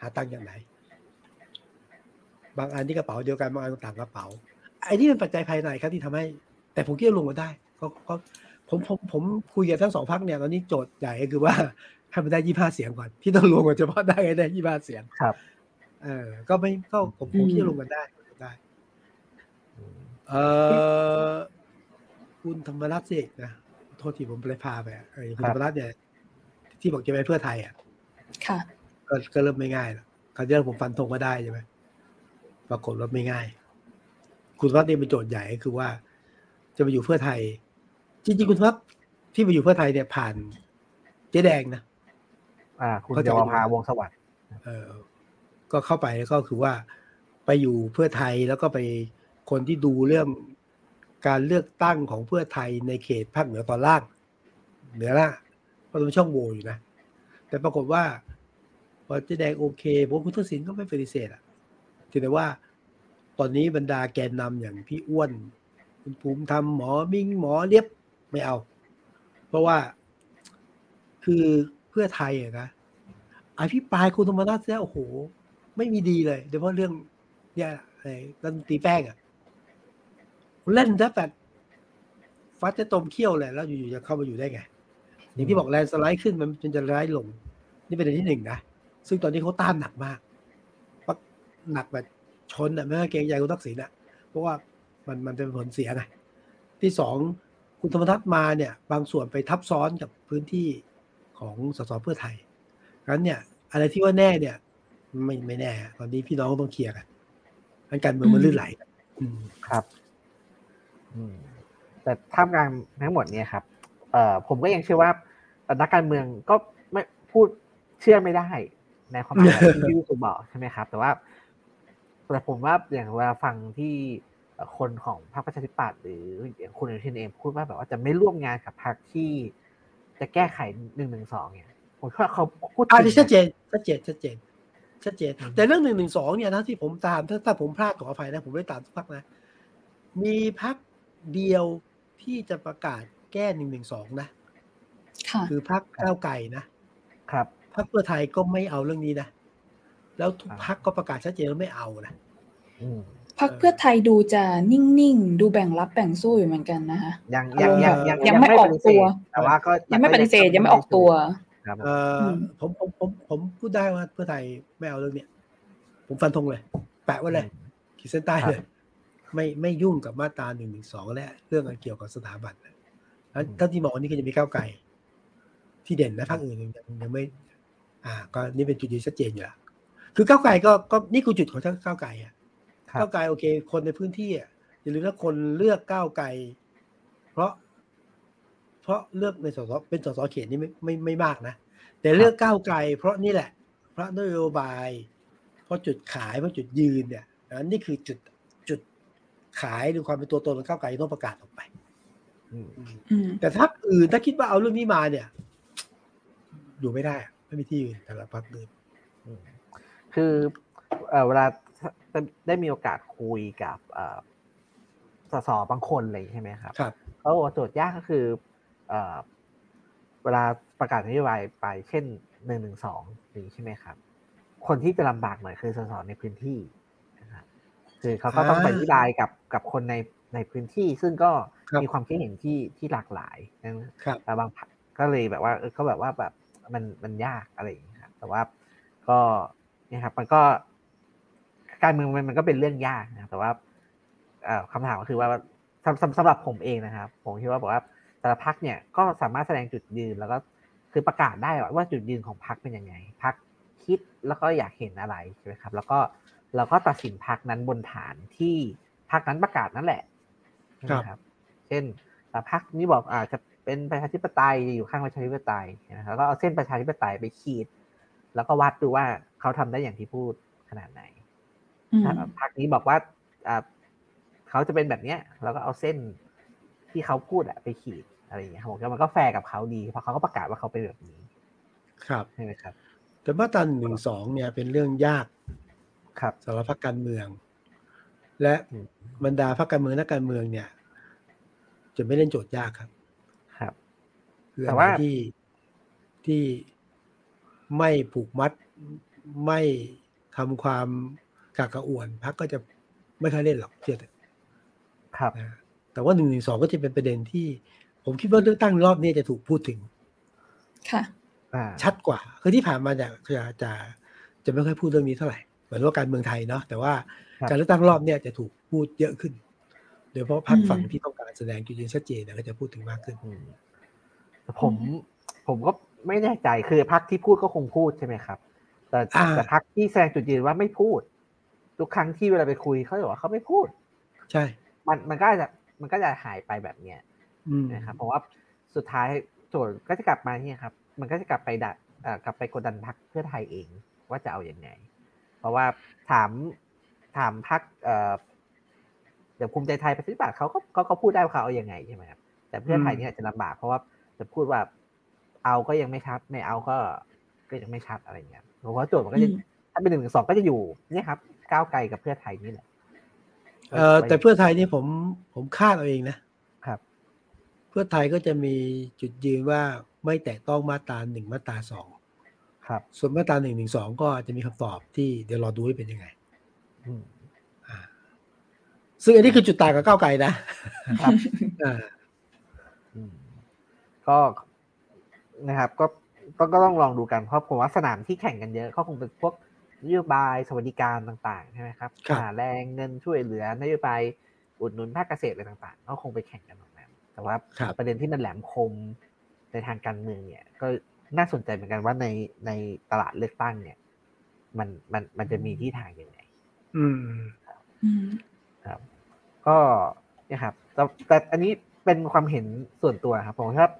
หาตังค์อย่างไหน บางอันที่กระเป๋าเดียวกันบางอันต่างกระเป๋า ไอ้นี่เป็นปัจจัยภายในครับที่ทำให้ แต่ผมคิดว่าลงมาได้ก็ก็ผมผมผมคุยกับทั้งสองพักเนี่ยตอนนี้โจทย์ใหญ่ก็คือว่า ให้มันได้ยี่ห้าเสียงก่อนที่ต้องรวมกันเฉพาะได้ได้ยี่ห้าเสียงครับ เออ ก็ไม่ก็ผมผมคิดลงกันได้ได้ เออคุณธรรมรัตน์สินะโทษทีผมไปพาไปไอ้คุณธรรมรัตน์เนี่ย ที่บอกจะไปเพื่อไทยอะค่ะก็ก็เริ่มไม่ง่ายแล้วคราวนี้ผมฟันธงมาได้ใช่ไหมปรากฏว่าไม่ง่าย คุณรัตน์เนี่ยเป็นโจทย์ใหญ่ก็คือว่า จะไปอยู่เพื่อไทย จริงๆคุณรัตน์ที่ไปอยู่เพื่อไทยเนี่ยผ่านเจ๊แดงนะ อ่า คุณเยาวภาวงสวัสดิ์เออก็เข้าไปก็คือว่าไปอยู่เพื่อไทยแล้วก็ไปคนที่ดูเรื่องการเลือกตั้งของเพื่อไทยในเขตภาคเหนือตอนล่าง เหนือละเพราะมันช่องโหว่อยู่นะ แต่ปรากฏว่าพอเจ๊แดงโอเคผมคุณทักษิณก็ไม่ปฏิเสธอะถือแต่ว่าตอนนี้บรรดาแกนนำอย่างพี่อ้วน คุณภูมิธรรมหมอมิงหมอเลียบไม่เอา เพราะว่าคือเพื่อไทยอะนะอภิปรายคุณธรรมนัฐแล้วโอ้โห ไม่มีดีเลยโดยเฉพาะเรื่องเนี่ยอะไรรันตีแป้งอะเล่นถ้าแบบฟัดจะต้มเคี่ยวเลยแล้วอยู่ๆจะเข้ามาอยู่ได้ไง อย่างที่บอกแลนสไลด์ขึ้นมันจนจะร้ายลง นี่เป็นอันที่หนึ่งนะ ซึ่งตอนนี้เขาต้านหนักมากหนักแบบชนอะไม่เกรงใจคุณทักษิณอะ เพราะว่ามันมันเป็นผลเสียไงที่สองคุณธรรมทัศน์มาเนี่ย บางส่วนไปทับซ้อนกับพื้นที่ ของสสเพื่อไทยงั้นเนี่ย อะไรที่ว่าแน่เนี่ย ไม่ไม่แน่ ตอนนี้พี่น้องต้องเคลียร์กันอันการเมืองมันลื่นไหลครับอืมแต่ท่ามกลางทั้งหมดเนี่ยครับ เอ่อผมก็ยังเชื่อว่านักการเมืองก็ไม่พูดเชื่อไม่ได้ในความหมายที่พี่สุบอกใช่ไหมครับ แต่ว่าแต่ผมว่าอย่างเวลาฟังที่คนของพรรคประชาธิปัตย์หรืออย่างคุณอนุทินเองพูดว่าแบบว่าจะไม่ร่วมงานกับพรรคที่ จะแก้ไขหนึ่งหนึ่งสองเนี่ยผมว่าเขาพูดอันนี้ชัดเจนชัดเจนชัดเจนชัดเจน แต่เรื่องหนึ่งหนึ่งสองเนี่ยนะที่ผมตามถ้าถ้าผมพลาดขออภัยนะ ผมไม่ตามทุกพักนะ มีพักเดียวที่จะประกาศแก้หนึ่งหนึ่งสองนะคือพักก้าวไก่นะครับพักเพื่อไทยก็ไม่เอาเรื่องนี้นะแล้วทุกพักก็ประกาศชัดเจนว่าไม่เอานะ พักเพื่อไทยดูจะนิ่งๆ ดูแบ่งรับแบ่งสู้อยู่เหมือนกันนะคะยังยังยังยังไม่ออกตัว แต่ว่าก็ยังไม่ปฏิเสธยังไม่ออกตัวครับเออผมผมผมผมพูดได้ว่าเพื่อไทยไม่เอาเรื่องเนี้ยผมฟันธงเลย แปะไว้เลย ขีดเส้นใต้เลย ไม่ไม่ยุ่งกับมาตราหนึ่งหนึ่งสองและเรื่องเกี่ยวกับสถาบันแล้วถ้าที่บอกนี่ก็จะมีก้าวไกลที่เด่นนะภาคอื่นยังยังไม่ อ่า ก็นี่เป็นจุดยืนชัดเจนอยู่ละคือก้าวไกลก็ก็นี่คือจุดของก้าวไกลอะ ก้าวไกลโอเค คนในพื้นที่อะอย่าลืมว่าคนเลือกก้าวไกลเพราะ เพราะเลือกในสสเป็นสสเขตนี่ไม่ไม่ไม่มากนะแต่เลือกก้าวไกล เพราะนี่แหละ เพราะนโยบาย เพราะจุดขายเพราะจุดยืนเนี่ยนี่คือจุดจุดขายหรือความเป็นตัวตนของก้าวไกลต้องประกาศออกไปแต่ถ้าอื่นถ้าคิดว่าเอาเรื่องนี้มาเนี่ยอยู่ไม่ได้ ไม่มีที่อื่นแต่ละพักอื่นคือเวลา ได้มีโอกาสคุยกับสสบางคนเลยใช่ไหมครับครับเขาบอกโจทย์ยากก็คือเวลาประกาศนโยบายไปเช่นหนึ่งหนึ่งสองนี้ใช่ไหมครับ คนที่จะลำบากหน่อยคือสสในพื้นที่นะครับคือเขาก็ต้องไปอธิบายกับกับคนในในพื้นที่ซึ่งก็มีความคิดเห็นที่ที่หลากหลายนะครับแต่บางก็เลยแบบว่าเขาแบบว่าแบบมันมันยากอะไรอย่างนี้ครับแต่ว่าก็นี่ครับมันก็ การเมืองมันมันก็เป็นเรื่องยากนะแต่ว่าคำถามก็คือว่าสำสำหรับผมเองนะครับ ผมคิดว่าบอกว่าแต่ละพักเนี่ยก็สามารถแสดงจุดยืนแล้วก็คือประกาศได้ว่าจุดยืนของพักเป็นยังไงพักคิดแล้วก็อยากเห็นอะไรใช่ไหมครับ แล้วก็เราก็ตัดสินพักนั้นบนฐานที่พักนั้นประกาศนั่นแหละนะครับ เช่นพักนี้บอกอาจจะเป็นประชาธิปไตยอยู่ข้างประชาธิปไตยนะครับแล้วก็เอาเส้นประชาธิปไตยไปขีด แล้วก็วัดดูว่าเขาทำได้อย่างที่พูดขนาดไหน พักนี้บอกว่าเขาจะเป็นแบบเนี้ยเราก็เอาเส้นที่เขาพูดอะไปขีดอะไรอย่างเงี้ยผมว่ามันก็แฟร์กับเขาดีเพราะเขาก็ประกาศว่าเขาเป็นแบบนี้ ครับใช่ไหมครับ แต่มาตราหนึ่งสองเนี่ยเป็นเรื่องยากครับสำหรับพรรคการเมือง และบรรดาพรรคการเมืองนักการเมืองเนี่ย จะไม่เล่นโจทย์ยากครับ ครับคืออะไรที่ที่ไม่ผูกมัดไม่ทำความ กากระอ่วนพรรคก็จะไม่ค่อยเล่นหรอกเชื่อครับแต่ว่าหนึ่งหนึ่งสองก็จะเป็นประเด็นที่ ผมคิดว่าเลือกตั้งรอบนี้จะถูกพูดถึง ค่ะชัดกว่าคือที่ผ่านมาจะจะจะจะไม่ค่อยพูดเรื่องนี้เท่าไหร่เหมือนว่าการเมืองไทยเนาะแต่ว่าการเลือกตั้งรอบเนี้ยจะถูกพูดเยอะขึ้นโดยเฉพาะพรรคฝั่งที่ต้องการแสดงจุดยืนชัดเจนก็จะพูดถึงมากขึ้นผมผมก็ไม่แน่ใจคือพรรคที่พูดก็คงพูดใช่ไหมครับ แต่แต่พรรคที่แสดงจุดยืนว่าไม่พูด ทุกครั้งที่เวลาไปคุยเขาบอกว่าเขาไม่พูด ใช่ มันมันก็จะมันก็จะหายไปแบบเนี้ยนะครับเพราะว่าสุดท้ายโจทย์ก็จะกลับมาเนี่ยครับ มันก็จะกลับไปดัดกลับไปกดดันพรรคเพื่อไทยเองว่าจะเอาอย่างไง เพราะว่าถามถามพรรคเดี๋ยวภูมิใจไทยประชาธิปัตย์เขาก็เขาพูดได้ว่าเขาเอาอย่างไงใช่ไหมครับแต่เพื่อไทยเนี่ยจะลำบากเพราะว่าจะพูดว่าเอาก็ยังไม่ชัด ไม่เอาก็ก็ยังไม่ชัดอะไรเงี้ยเพราะว่าโจทย์มันก็จะถ้าเป็นหนึ่งสองก็จะอยู่เนี่ยครับ ก้าวไกลกับเพื่อไทยนี่แหละเออแต่เพื่อไทยนี่ผมผมคาดเอาเองนะครับ เพื่อไทยก็จะมีจุดยืนว่าไม่แตะต้องมาตราหนึ่งมาตราสองครับ ส่วนมาตราหนึ่งหนึ่งสองก็จะมีคำตอบที่เดี๋ยวรอดูว่าเป็นยังไงซึ่งอันนี้คือจุดต่างกับก้าวไกลนะครับก็นะครับ ก็ก็ต้องลองดูกันเพราะผมว่าสนามที่แข่งกันเยอะเขาคงเป็นพวก นโยบายสวัสดิการต่างๆใช่ไหมครับหาแรงเงินช่วยเหลือนโยบายอุดหนุนภาคเกษตรอะไรต่างๆ ก็คงไปแข่งกันตรงนั้นแต่ว่าประเด็นที่มันแหลมคมในทางการเมืองเนี่ย ก็น่าสนใจเหมือนกันว่าในในตลาดเลือกตั้งเนี่ย มันมันมันจะมีที่ทางยังไงอืมครับ ก็เนี่ยครับแต่แต่อันนี้เป็นความเห็นส่วนตัวครับผมครับ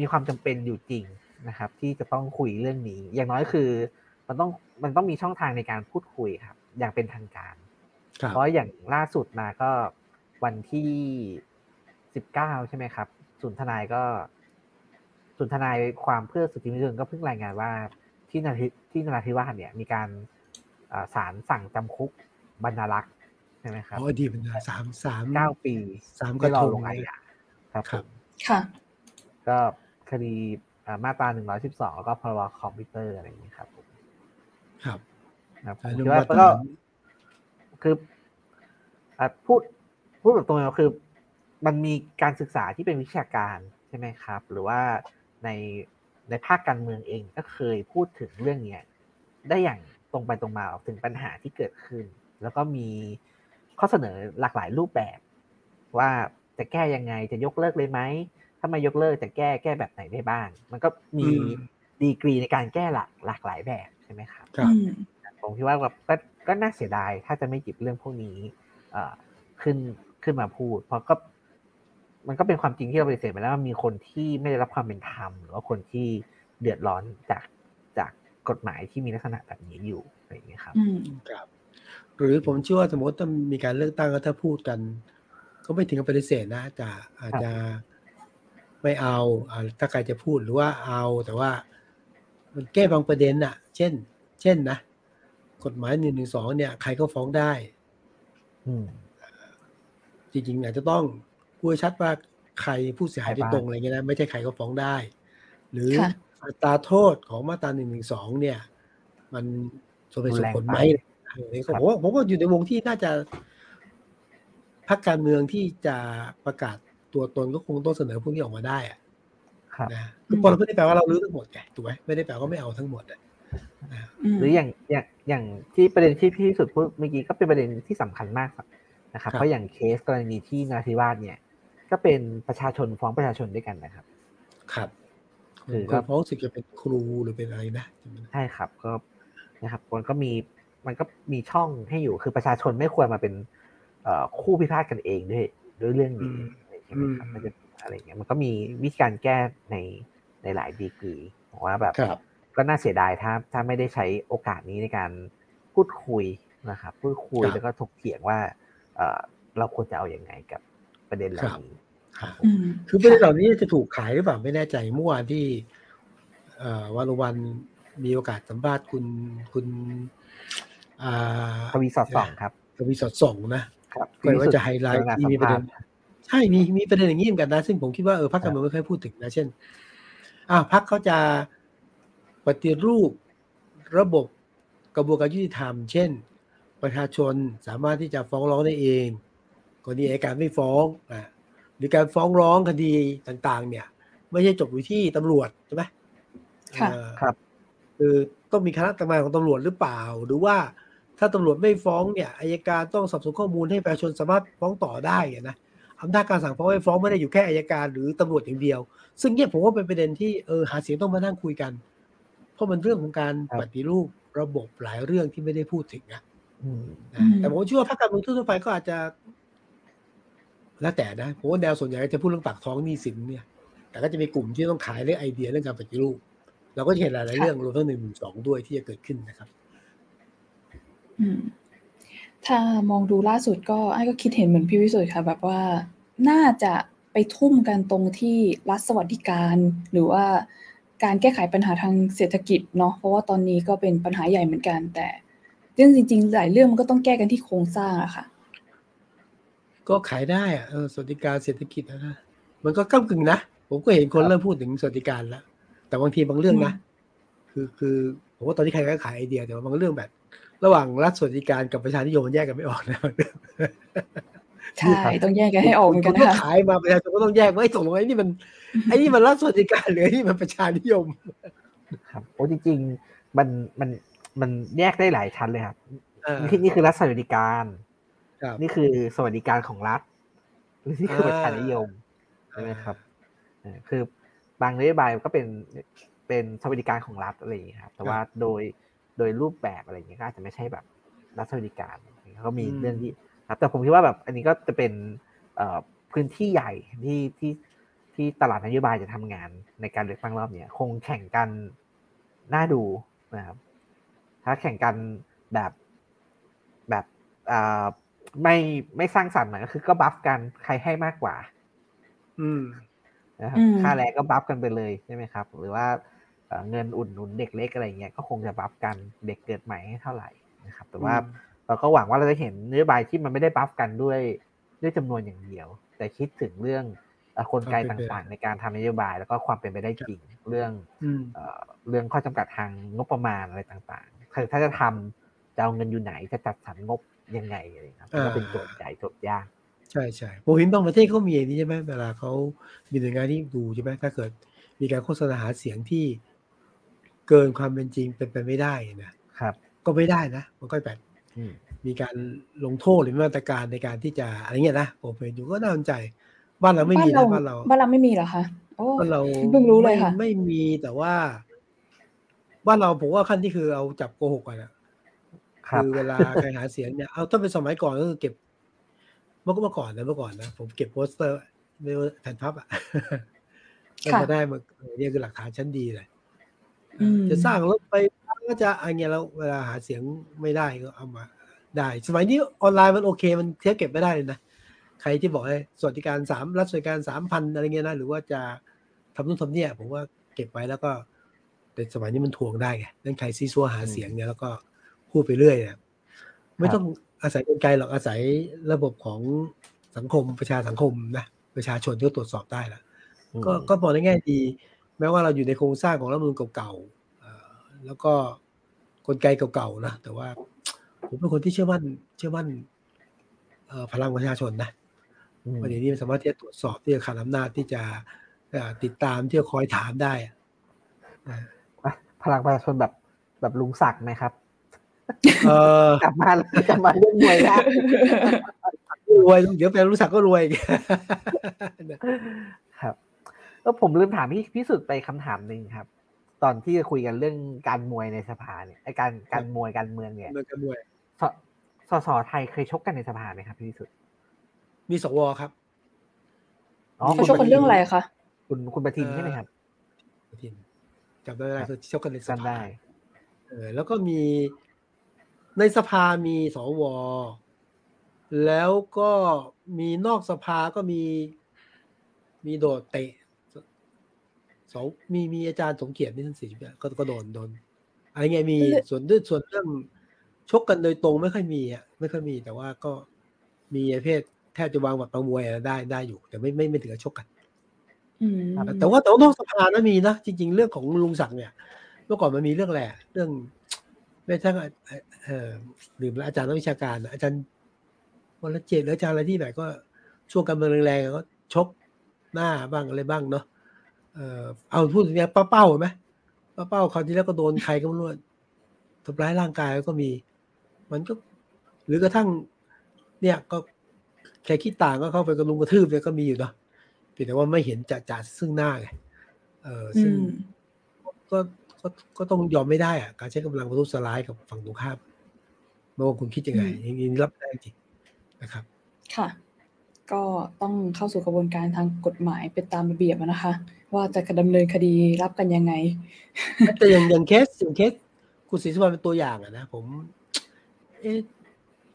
มีความจำเป็นอยู่จริงนะครับ ที่จะต้องคุยเรื่องนี้ อย่างน้อยคือ มันต้องมันต้องมีช่องทางในการพูดคุยครับ อย่างเป็นทางการ เพราะอย่างล่าสุดมาก็วันที่สิบเก้าใช่ไหมครับศูนย์ทนายก็ศูนย์ทนายความเพื่อสุติมนุษยชนก็เพิ่งรายงานว่าที่นาทีที่นาทิวาสเนี่ย มีการศาลสั่งจำคุกบรรลักษ์ใช่ไหมครับอ๋อดีบรรดาสามสามเก้าปีสามก็รอลงอาญาครับค่ะ ก็คดีมาตราหนึ่งร้อยสิบสองแล้วก็พรบคอมพิวเตอร์อะไรอย่างนี้ครับ ครับครับคิดว่าก็คือพูดพูดแบบตรงๆคือ มันมีการศึกษาที่เป็นวิชาการใช่ไหมครับ หรือว่าในในภาคการเมืองเองก็เคยพูดถึงเรื่องเนี้ยได้อย่างตรงไปตรงมาถึงปัญหาที่เกิดขึ้น แล้วก็มีข้อเสนอหลากหลายรูปแบบ ว่าจะแก้ยังไงจะยกเลิกเลยไหมถ้าไม่ยกเลิกจะแก้แก้แบบไหนได้บ้าง มันก็มีดีกรีในการแก้หลากหลากหลายแบบ ใช่ไหมครับผมคิดว่าแบบก็ก็น่าเสียดาย ถ้าจะไม่หยิบเรื่องพวกนี้ขึ้นขึ้นมาพูด เพราะก็มันก็เป็นความจริงที่เราปฏิเสธไปแล้วว่ามีคนที่ไม่ได้รับความเป็นธรรมหรือว่าคนที่เดือดร้อนจากจากกฎหมายที่มีลักษณะแบบนี้อยู่อะไรอย่างนี้ครับครับ หรือผมเชื่อว่าสมมติต้องมีการเลือกตั้งก็ถ้าพูดกัน ก็ไม่ถึงกับปฏิเสธนะจะอาจจะไม่เอาถ้าใครจะพูดหรือว่าเอาแต่ว่า มันแก้บางประเด็นอะเช่น เช่นนะกฎหมายหนึ่งหนึ่งสองเนี่ย ใครก็ฟ้องได้จริงๆอาจจะต้องพูดชัดว่าใครผู้เสียหายโดยตรงอะไรเงี้ยนะไม่ใช่ใครก็ฟ้องได้ หรืออัตราโทษของมาตราหนึ่งหนึ่งสองเนี่ย มันสมเหตุสมผลไหมผมว่าผมว่าอยู่ในวงที่น่าจะพรรคการเมืองที่จะประกาศตัวตนก็คงต้องเสนอพวกนี้ออกมาได้อะ นะคือพอเราไม่ได้แปลว่าเรารู้ทั้งหมดไงถูกไหมไม่ได้แปลว่าไม่เอาทั้งหมดอะหรืออย่างอย่างอย่างที่ประเด็นที่พี่สุดพูดเมื่อกี้ก็เป็นประเด็นที่สำคัญมากนะครับเพราะอย่างเคสกรณีที่นาทิวาสเนี่ย ก็เป็นประชาชนฟ้องประชาชนด้วยกันนะครับ ครับคือก็ฟ้องสิจะเป็นครูหรือเป็นอะไรนะใช่ครับก็นะครับมันก็มีมันก็มีช่องให้อยู่คือประชาชนไม่ควรมาเป็นคู่พิพาทกันเองด้วยด้วยเรื่องนี้ใช่ไหมครับมันจะ อะไรเงี้ยมันก็มีวิธีการแก้ในในหลายดีกรีบอกว่าแบบก็น่าเสียดายถ้าถ้าไม่ได้ใช้โอกาสนี้ในการพูดคุยนะครับพูดคุยแล้วก็ถกเถียงว่าเราควรจะเอาอย่างไงกับประเด็นเหล่านี้คือประเด็นเหล่านี้จะถูกขายหรือเปล่าไม่แน่ใจเมื่อวานที่วันวันมีโอกาสสัมภาษณ์คุณคุณทวีสอดส่องครับทวีสอดส่องนะครับก็ว่าจะไฮไลท์ที่มีประเด็นใช่มีมีประเด็นอย่างนี้เหมือนกันนะ ซึ่งผมคิดว่าเออพรรคการเมืองไม่ค่อยพูดถึงนะ เช่นอ่าพรรคเขาจะปฏิรูประบบกระบวนการยุติธรรม เช่น ประชาชนสามารถที่จะฟ้องร้องได้เองกรณีอายการไม่ฟ้องอ่าหรือการฟ้องร้องคดีต่าง ๆ เนี่ย ไม่ใช่จบอยู่ที่ตำรวจใช่ไหมค่ะครับคือต้องมีคณะทำงานของตำรวจหรือเปล่า หรือว่าถ้าตำรวจไม่ฟ้องเนี่ยอายการต้องสอบสวนข้อมูลให้ประชาชนสามารถฟ้องต่อได้นะ อำนาจการสั่งฟ้องไม่ฟ้องไม่ได้อยู่แค่อายการหรือตำรวจอย่างเดียว ซึ่งเนี่ยผมว่าเป็นประเด็นที่เออหาเสียงต้องมานั่งคุยกัน เพราะมันเรื่องของการปฏิรูประบบหลายเรื่องที่ไม่ได้พูดถึงนะแต่ผมเชื่อว่าพรรคการเมืองทั่วไปก็อาจจะ แล้วแต่นะผมว่าแนวส่วนใหญ่จะพูดเรื่องปากท้องหนี้สินเนี่ย แต่ก็จะมีกลุ่มที่ต้องขายเรื่องไอเดียเรื่องการปฏิรูปเราก็เห็นหลายๆเรื่องรวมทั้งหนึ่งหนึ่งสองด้วยที่จะเกิดขึ้นนะครับถ้ามองดูล่าสุดก็ไอ้ก็คิดเห็นเหมือนพี่วิสุทธ์ค่ะ แบบว่า น่าจะไปทุ่มกันตรงที่รัฐสวัสดิการ หรือว่าการแก้ไขปัญหาทางเศรษฐกิจเนาะเพราะว่าตอนนี้ก็เป็นปัญหาใหญ่เหมือนกัน แต่เรื่องจริงๆหลายเรื่องมันก็ต้องแก้กันที่โครงสร้างอะค่ะ ก็ขายได้อะสวัสดิการเศรษฐกิจนะมันก็ก้ากึ่งนะผมก็เห็นคนเริ่มพูดถึงสวัสดิการแล้วแต่บางทีบางเรื่องนะคือคือผมว่าตอนนี้ใครก็ขายไอเดียแต่ว่าบางเรื่องแบบ ระหว่างรัฐสวัสดิการกับประชานิยมมันแยกกันไม่ออกนะ ใช่ต้องแยกกันให้ออกกันนะคะขายมาประชาชนก็ต้องแยกว่าไอ้ตกลงไอ้นี่มันไอ้นี่มันรัฐสวัสดิการหรือไอ้นี่มันประชานิยม ครับโอ้จริงๆมันมันมันแยกได้หลายชั้นเลยครับนี่นี่คือรัฐสวัสดิการนี่คือสวัสดิการของรัฐหรือนี่คือประชานิยมใช่ไหมครับคือบางนโยบายก็เป็นเป็นสวัสดิการของรัฐอะไรอย่างนี้ครับ แต่ว่าโดยโดยรูปแบบอะไรอย่างเงี้ยก็อาจจะไม่ใช่แบบรัฐสวัสดิการก็มีเรื่องที่ครับ แต่ผมคิดว่าแบบอันนี้ก็จะเป็นพื้นที่ใหญ่ที่ที่ที่ตลาดนโยบายจะทำงานในการเลือกตั้งรอบเนี้ยคงแข่งกันน่าดูนะครับ ถ้าแข่งกันแบบแบบไม่ไม่สร้างสรรค์ก็คือก็บัฟกันใครให้มากกว่า อืมนะครับค่าแรงก็บัฟกันไปเลยใช่ไหมครับ หรือว่าเงินอุดหนุนเด็กเล็กอะไรเงี้ยก็คงจะบัฟกันเด็กเกิดใหม่ให้เท่าไหร่นะครับ แต่ว่า เราก็หวังว่าเราจะเห็นนโยบายที่มันไม่ได้บัฟกันด้วยด้วยจำนวนอย่างเดียว แต่คิดถึงเรื่องกลไกต่างๆ ในการทำนโยบาย แล้วก็ความเป็นไปได้จริงเรื่องเรื่องข้อจำกัดทางงบประมาณอะไรต่างๆคือถ้าจะทำจะเอาเงินอยู่ไหนจะจัดสรรงบยังไงอะไรครับก็เป็นโจทย์ใหญ่โจทย์ยากใช่ใช่ผมเห็นบางประเทศเขามีอย่างนี้ใช่ไหมเวลาเขามีหน่วยงานที่ดูใช่ไหมถ้าเกิดมีการโฆษณาหาเสียงที่เกินความเป็นจริงเป็นไปไม่ได้นะครับ ก็ไม่ได้นะ มันก็แบบ มีการลงโทษหรือมาตรการในการที่จะอะไรเงี้ยนะผมเห็นอยู่ก็น่าสนใจ บ้านเราไม่มีนะบ้านเราบ้านเราไม่มีเหรอคะบ้านเราเพิ่งรู้เลยค่ะไม่มีแต่ว่า บ้านเราผมว่าขั้นที่คือเอาจับโกหกกันอะคือเวลาใครหาเสียงเนี่ยเอาถ้าเป็นสมัยก่อนก็คือเก็บเมื่อเมื่อก่อนนะเมื่อก่อนนะผมเก็บโปสเตอร์ไม่ว่าแผ่นพับอะก็จะได้มาเนี่ยคือหลักฐานชั้นดีเลยจะสร้างรถไฟ ก็จะอะไรเงี้ยแล้วเวลาหาเสียงไม่ได้ก็เอามาได้ สมัยนี้ออนไลน์มันโอเค มันเทียบเก็บไม่ได้เลยนะ ใครที่บอกให้สวัสดิการสามรัฐสวัสดิการสามพันอะไรเงี้ยนะหรือว่าจะทำนู่นทำเนี่ยผมว่าเก็บไว้แล้วก็ แต่สมัยนี้มันทวงได้ไงนั่นใครซีซัวหาเสียงเนี่ยแล้วก็พูดไปเรื่อยเนี่ยไม่ต้องอาศัยกลไกหรอกอาศัยระบบของสังคมประชาสังคมนะประชาชนที่ตรวจสอบได้แล้วก็ก็มองในแง่ดี แม้ว่าเราอยู่ในโครงสร้างของรัฐมนูลเก่าๆ แล้วก็กลไกเก่าๆนะแต่ว่า ผมเป็นคนที่เชื่อมั่น เชื่อมั่นพลังประชาชนนะประเด็นนี้สามารถที่จะตรวจสอบที่จะขาดอำนาจที่จะติดตามที่จะคอยถามได้พลังประชาชนแบบแบบลุงศักดิ์ไหมครับเออกลับมากลับมาเรื่องมวยแล้วรวยเดี๋ยวเป็นรู้สักก็รวยครับแล้วผมลืมถามพี่พี่สุดไปคำถามหนึ่งครับ ตอนที่คุยกันเรื่องการมวยในสภาเนี่ยไอการการมวยการเมืองเนี่ยการมวยสสไทยเคยชกกันในสภาไหมครับพี่สุด มีสวครับเขาชกกันเรื่องอะไรคะคุณคุณประทินใช่ไหมครับประทินจำได้ไหมคือชกกันในสภาได้เออแล้วก็มีในสภามีสว แล้วก็มีนอกสภาก็มีมีโดดเตะ สองมีมีอาจารย์สงเกียรตินี่ท่านสี่ก็ก็โดนโดนอะไรเงี้ยมีส่วนด้วยส่วนเรื่องชกกันโดยตรงไม่ค่อยมีอะไม่ค่อยมีแต่ว่าก็มีประเภทแทบจะวางบัตรประมวยได้ได้อยู่ แต่ไม่ไม่ไม่ถึงกับชกกันแต่ว่าแต่ว่านอกสภานะมีนะจริง ๆ เรื่องของลุงศักดิ์เนี่ย เมื่อก่อนมันมีเรื่องแหละเรื่องไม่ใช่เออหรืออาจารย์นักวิชาการอาจารย์วันละเจ็ดหรืออาจารย์อะไรที่ไหนก็ช่วงการเมืองแรงๆก็ชกหน้าบ้างอะไรบ้างเนาะ เออเอาพูดถึงเนี้ยป้าเป้าไหมป้าเป้าคราวที่แล้วก็โดนใครก็ไม่รู้ทำร้ายร่างกายก็มี มันก็ หรือกระทั่ง เนี่ยก็แค่คิดต่างก็เข้าไปกระลุงกระทืบเนี่ยก็มีอยู่เนาะเพียงแต่ว่าไม่เห็นจะจัดซึ่งหน้าไงเออซึ่งก็ก็ก็ต้องยอมไม่ได้อะการใช้กำลังประทุษร้ายกับฝั่งตรงข้ามไม่ว่าคุณคิดยังไงอย่างนี้รับได้จริงนะครับ ค่ะ ก็ต้องเข้าสู่กระบวนการทางกฎหมายเป็นตามระเบียบนะคะ ว่าจะดำเนินคดีรับกันยังไง แต่อย่างอย่างเคสอย่างเคสคุณศรีสุวรรณเป็นตัวอย่างอะนะผม เอ๊ะ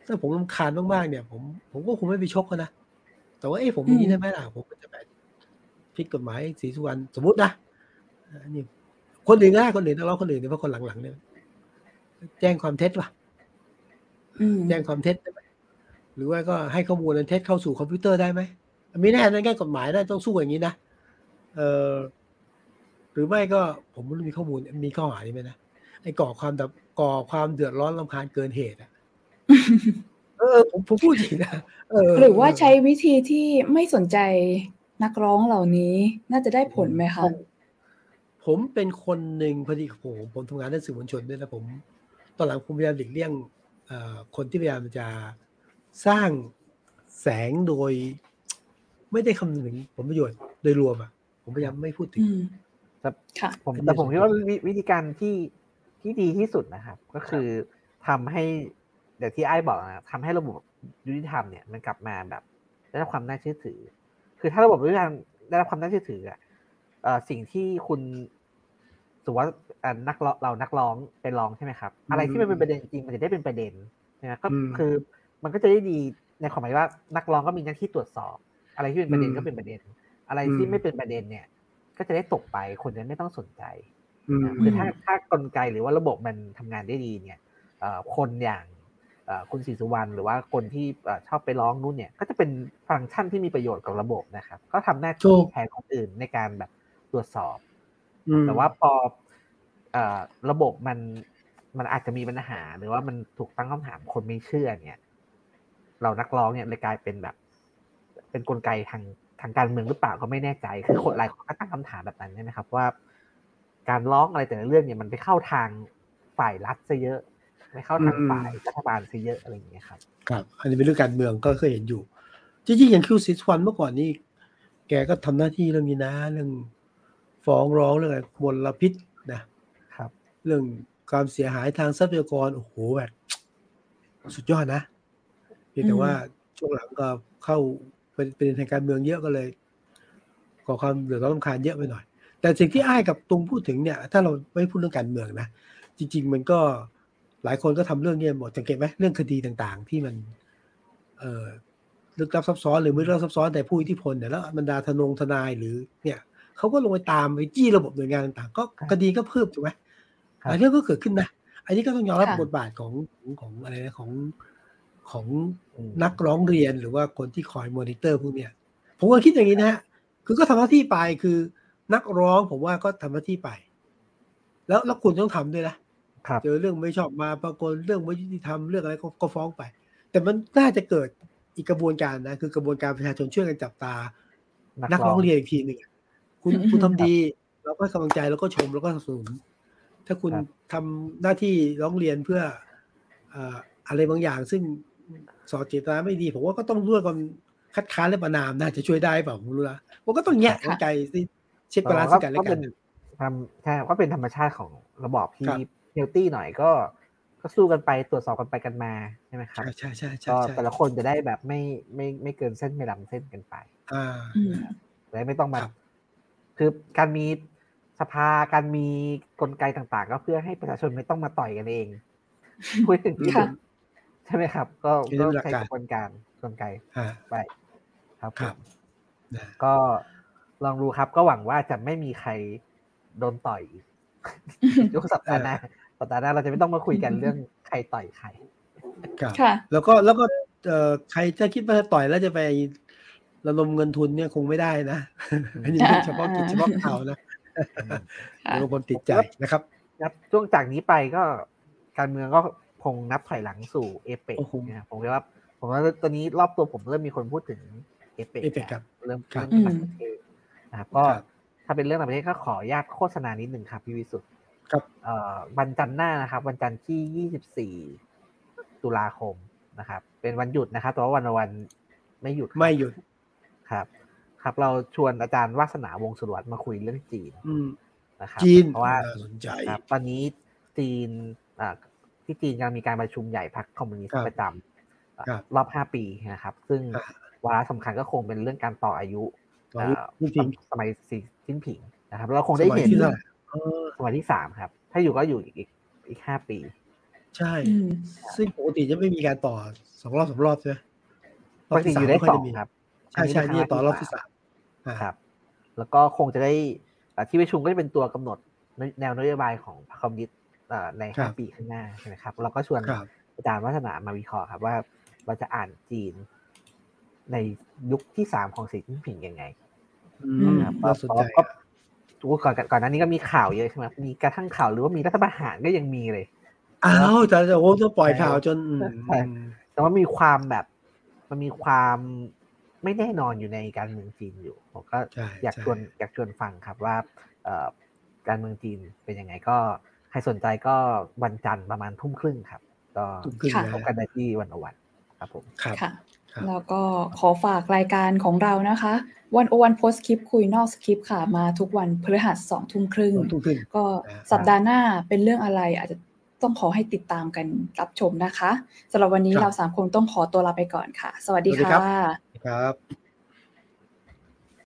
ถ้าผมรำคาญมากๆเนี่ย ผมผมก็คงไม่ไปชกนะแต่ว่าเอ๊ะผมอย่างนี้ได้ไหมล่ะผมก็จะแบบพิกกฎหมายศรีสุวรรณสมมตินะนี่คนอื่นง่ายคนอื่นนักร้องคนอื่นเนี่ยเพราะคนหลังๆเนี่ยแจ้งความเท็จว่ะแจ้งความเท็จได้ไหมหรือว่าก็ให้ข้อมูลอันเท็จเข้าสู่คอมพิวเตอร์ได้ไหมไม่แน่นั่นแค่กฎหมายนะต้องสู้อย่างนี้นะ เออหรือไม่ก็ผมไม่รู้มีข้อมูลมีข้อหานี้ไหมนะไอ้ก่อความแบบก่อความเดือดร้อนลำคาญเกินเหตุอะเออผมผมพูดจริงนะหรือว่าใช้วิธีที่ไม่สนใจนักร้องเหล่านี้น่าจะได้ผลไหมคะผมเป็นคนหนึ่งพอดีผมผมทำงานในสื่อมวลชนด้วยนะผม ตอนหลังผมพยายามหลีกเลี่ยงคนที่พยายามจะสร้างแสงโดย ไม่ได้คำนึงถึงผลประโยชน์โดยรวมอะ ผมพยายามไม่พูดถึงแต่ผมแต่ผมคิดว่าวิธีการที่ที่ดีที่สุดนะครับ ก็คือทำให้เดี๋ยวที่ไอ้บอกนะทำให้ระบบยุติธรรมเนี่ยมันกลับมาแบบได้รับความน่าเชื่อถือ คือถ้าระบบยุติธรรมได้รับความน่าเชื่อถืออะสิ่งที่คุณสมมติว่านักเรานักร้องเป็นร้องใช่ไหมครับ อะไรที่มันเป็นประเด็นจริงมันจะได้เป็นประเด็นนะก็คือมันก็จะได้ดีในความหมายว่านักร้องก็มีหน้าที่ตรวจสอบ อะไรที่เป็นประเด็นก็เป็นประเด็น อะไรที่ไม่เป็นประเด็นเนี่ย ก็จะได้ตกไปคนจะไม่ต้องสนใจคือถ้าถ้ากลไกหรือว่าระบบมันทำงานได้ดีเนี่ยคนอย่างคุณศรีสุวรรณหรือว่าคนที่ชอบไปร้องนู่นเนี่ย ก็จะเป็นฟังก์ชันที่มีประโยชน์กับระบบนะครับ ก็ทำหน้าที่แทนคนอื่นในการแบบตรวจสอบ แต่ว่าพอระบบมันมันอาจจะมีปัญหา หรือว่ามันถูกตั้งคำถามคนไม่เชื่อเนี่ย เรานักร้องเนี่ยเลยกลายเป็นแบบ เป็นกลไกทาง ทางการเมืองหรือเปล่าก็ไม่แน่ใจ คือคนหลายคนก็ตั้งคำถามแบบนั้นใช่ไหมครับว่า การร้องอะไรแต่ละเรื่องเนี่ยมันไปเข้าทางฝ่ายรัฐซะเยอะ ไม่เข้าทางฝ่ายรัฐบาลซะเยอะอะไรอย่างเงี้ยครับครับ อันนี้เป็นเรื่องการเมืองก็เคยเห็นอยู่ จริงๆอย่างคิวซิสวันเมื่อก่อนนี้แกก็ทำหน้าที่เรื่องนี้นะ เรื่องฟ้องร้องเรื่องอะไรมลพิษนะครับ เรื่องความเสียหายทางทรัพยากรโอ้โหแบบสุดยอดนะเพียงแต่ว่าช่วงหลังก็เข้า เป็นเป็นทางการเมืองเยอะก็เลยก่อความเดือดร้อนรำคาญเยอะไปหน่อย แต่สิ่งที่อ้ายกับตุงพูดถึงเนี่ย ถ้าเราไม่พูดเรื่องการเมืองนะจริง ๆ มันก็หลายคนก็ทำเรื่องนี้หมดสังเกตไหมเรื่องคดีต่างๆ ที่มัน เอ่อลึกลับซับซ้อนหรือไม่ลึกลับซับซ้อนแต่ผู้อิทธิพลเนี่ยแล้วบรรดาทนงทนายหรือ เนี่ยเขาก็ลงไปตามไปจี้ระบบหน่วยงานต่างๆ ก็คดีก็เพิ่มถูกไหมอันนี้ก็เกิดขึ้นนะอันนี้ก็ต้องยอมรับบทบาทของของอะไรนะของ ของนักร้องเรียนหรือว่าคนที่คอยมอนิเตอร์พวกเนี้ยผมก็คิดอย่างนี้นะฮะคือก็ทำหน้าที่ไปคือนักร้องผมว่าก็ทำหน้าที่ไป แล้วแล้วคุณต้องทำด้วยนะเจอเรื่องไม่ชอบมาปรากฏเรื่องไม่ยุติธรรมเรื่องอะไรก็ฟ้องไป แต่มันน่าจะเกิดอีกกระบวนการนะคือกระบวนการประชาชนช่วยกันจับตา นักร้องเรียนอีกทีหนึ่งคุณคุณทำดีเราก็กำลังใจแล้วก็ชมแล้วก็สนับสนุน ถ้าคุณทำหน้าที่ร้องเรียนเพื่ออะไรบางอย่าง ซึ่ง สอดเจตนาไม่ดี ผมว่าก็ต้องร่วมกันคัดค้านและประณามน่าจะช่วยได้เปล่าผมรู้ละผมก็ต้องแยกใจสิ check balance กันแล้วกันทำใช่ก็เป็นธรรมชาติของระบอบที่ healthy หน่อยก็ ก็สู้กันไปตรวจสอบกันไปกันมาใช่ไหมครับใช่ใช่ใช่ก็แต่ละคนจะได้แบบไม่ไม่ไม่เกินเส้นไม่ล้ำเส้นกันไป อ่าและไม่ต้องมาคือการมีสภาการมีกลไกต่างๆ ก็เพื่อให้ประชาชนไม่ต้องมาต่อยกันเองคุยถึงที่ ใช่ไหมครับ ก็ก็ใช้กระบวนการกลไกไปครับครับ ก็ลองดูครับก็หวังว่าจะไม่มีใครโดนต่อยยกสัปดาห์หน้าสัปดาห์หน้าเราจะไม่ต้องมาคุยกันเรื่องใครต่อยใครครับแล้วก็แล้วก็เอ่อใครจะคิดว่าต่อยแล้วจะไประดมเงินทุนเนี่ยคงไม่ได้นะอันนี้เฉพาะกิจเฉพาะข่าวนะเดี๋ยวคนติดใจนะครับครับช่วงจากนี้ไปก็การเมืองก็ คงนับถอยหลังสู่เอเปกนะผมว่า ผมว่าตอนนี้รอบตัวผมเริ่มมีคนพูดถึงเอเปกเริ่มเริ่มต่างประเทศนะครับก็ถ้าเป็นเรื่องต่างประเทศก็ขออนุญาตโฆษณานิดหนึ่งครับพี่วิสุทธ์ครับวันจันทร์หน้านะครับ วันจันทร์ที่ 24 ตุลาคมนะครับ เป็นวันหยุดนะครับแต่ว่าวันวันไม่หยุดไม่หยุดครับ ครับ เราชวนอาจารย์วาสนาวงสรวตมาคุยเรื่องจีนนะครับจีนเพราะว่าครับตอนนี้จีน ที่จีนกำลังมีการประชุมใหญ่พรรคคอมมิวนิสต์ประจำรอบห้าปีนะครับ ซึ่งวาระสำคัญก็คงเป็นเรื่องการต่ออายุสมัยสีจิ้นผิงนะครับ เราคงได้เห็นสมัยที่สามครับ ถ้าอยู่ก็อยู่อีกอีกห้าปี ใช่ ซึ่งปกติจะไม่มีการต่อสองรอบสองรอบใช่ไหมปกติอยู่ได้สองครับ ใช่ใช่นี่ต่อรอบที่สามครับ แล้วก็คงจะได้ที่ประชุมก็จะเป็นตัวกำหนดแนวนโยบายของพรรคคอมมิวนิสต์ ในห้าปีข้างหน้าใช่ไหมครับ เราก็ชวนอาจารย์วัฒนามาวิเคราะห์ครับว่าเราจะอ่านจีน ในยุคที่สามของสีจิ้นผิงยังไงนะครับก็ก่อนก่อนหน้านี้ก็มีข่าวเยอะใช่ไหมมีกระทั่งข่าวหรือว่ามีรัฐประหารก็ยังมีเลยอ้าวแต่จะโอ้จะปล่อยข่าวจนแต่ว่ามีความแบบ มันมีความไม่แน่นอนอยู่ในการเมืองจีนอยู่ผมก็อยากชวนอยากชวนฟังครับว่าการเมืองจีนเป็นยังไงก็ ใครสนใจก็วันจันทร์ประมาณทุ่มครึ่งครับ ก็พบกันได้ที่วันอวันครับผมค่ะแล้วก็ขอฝากรายการของเรานะคะวันโอวันโพสคลิปคุยนอกสคริปต์ค่ะมาทุกวันพฤหัสสองทุ่มครึ่งก็สัปดาห์หน้าเป็นเรื่องอะไรอาจจะต้องขอให้ติดตามกันรับชมนะคะสำหรับวันนี้เราสามคนต้องขอตัวลาไปก่อนค่ะ สวัสดีค่ะครับ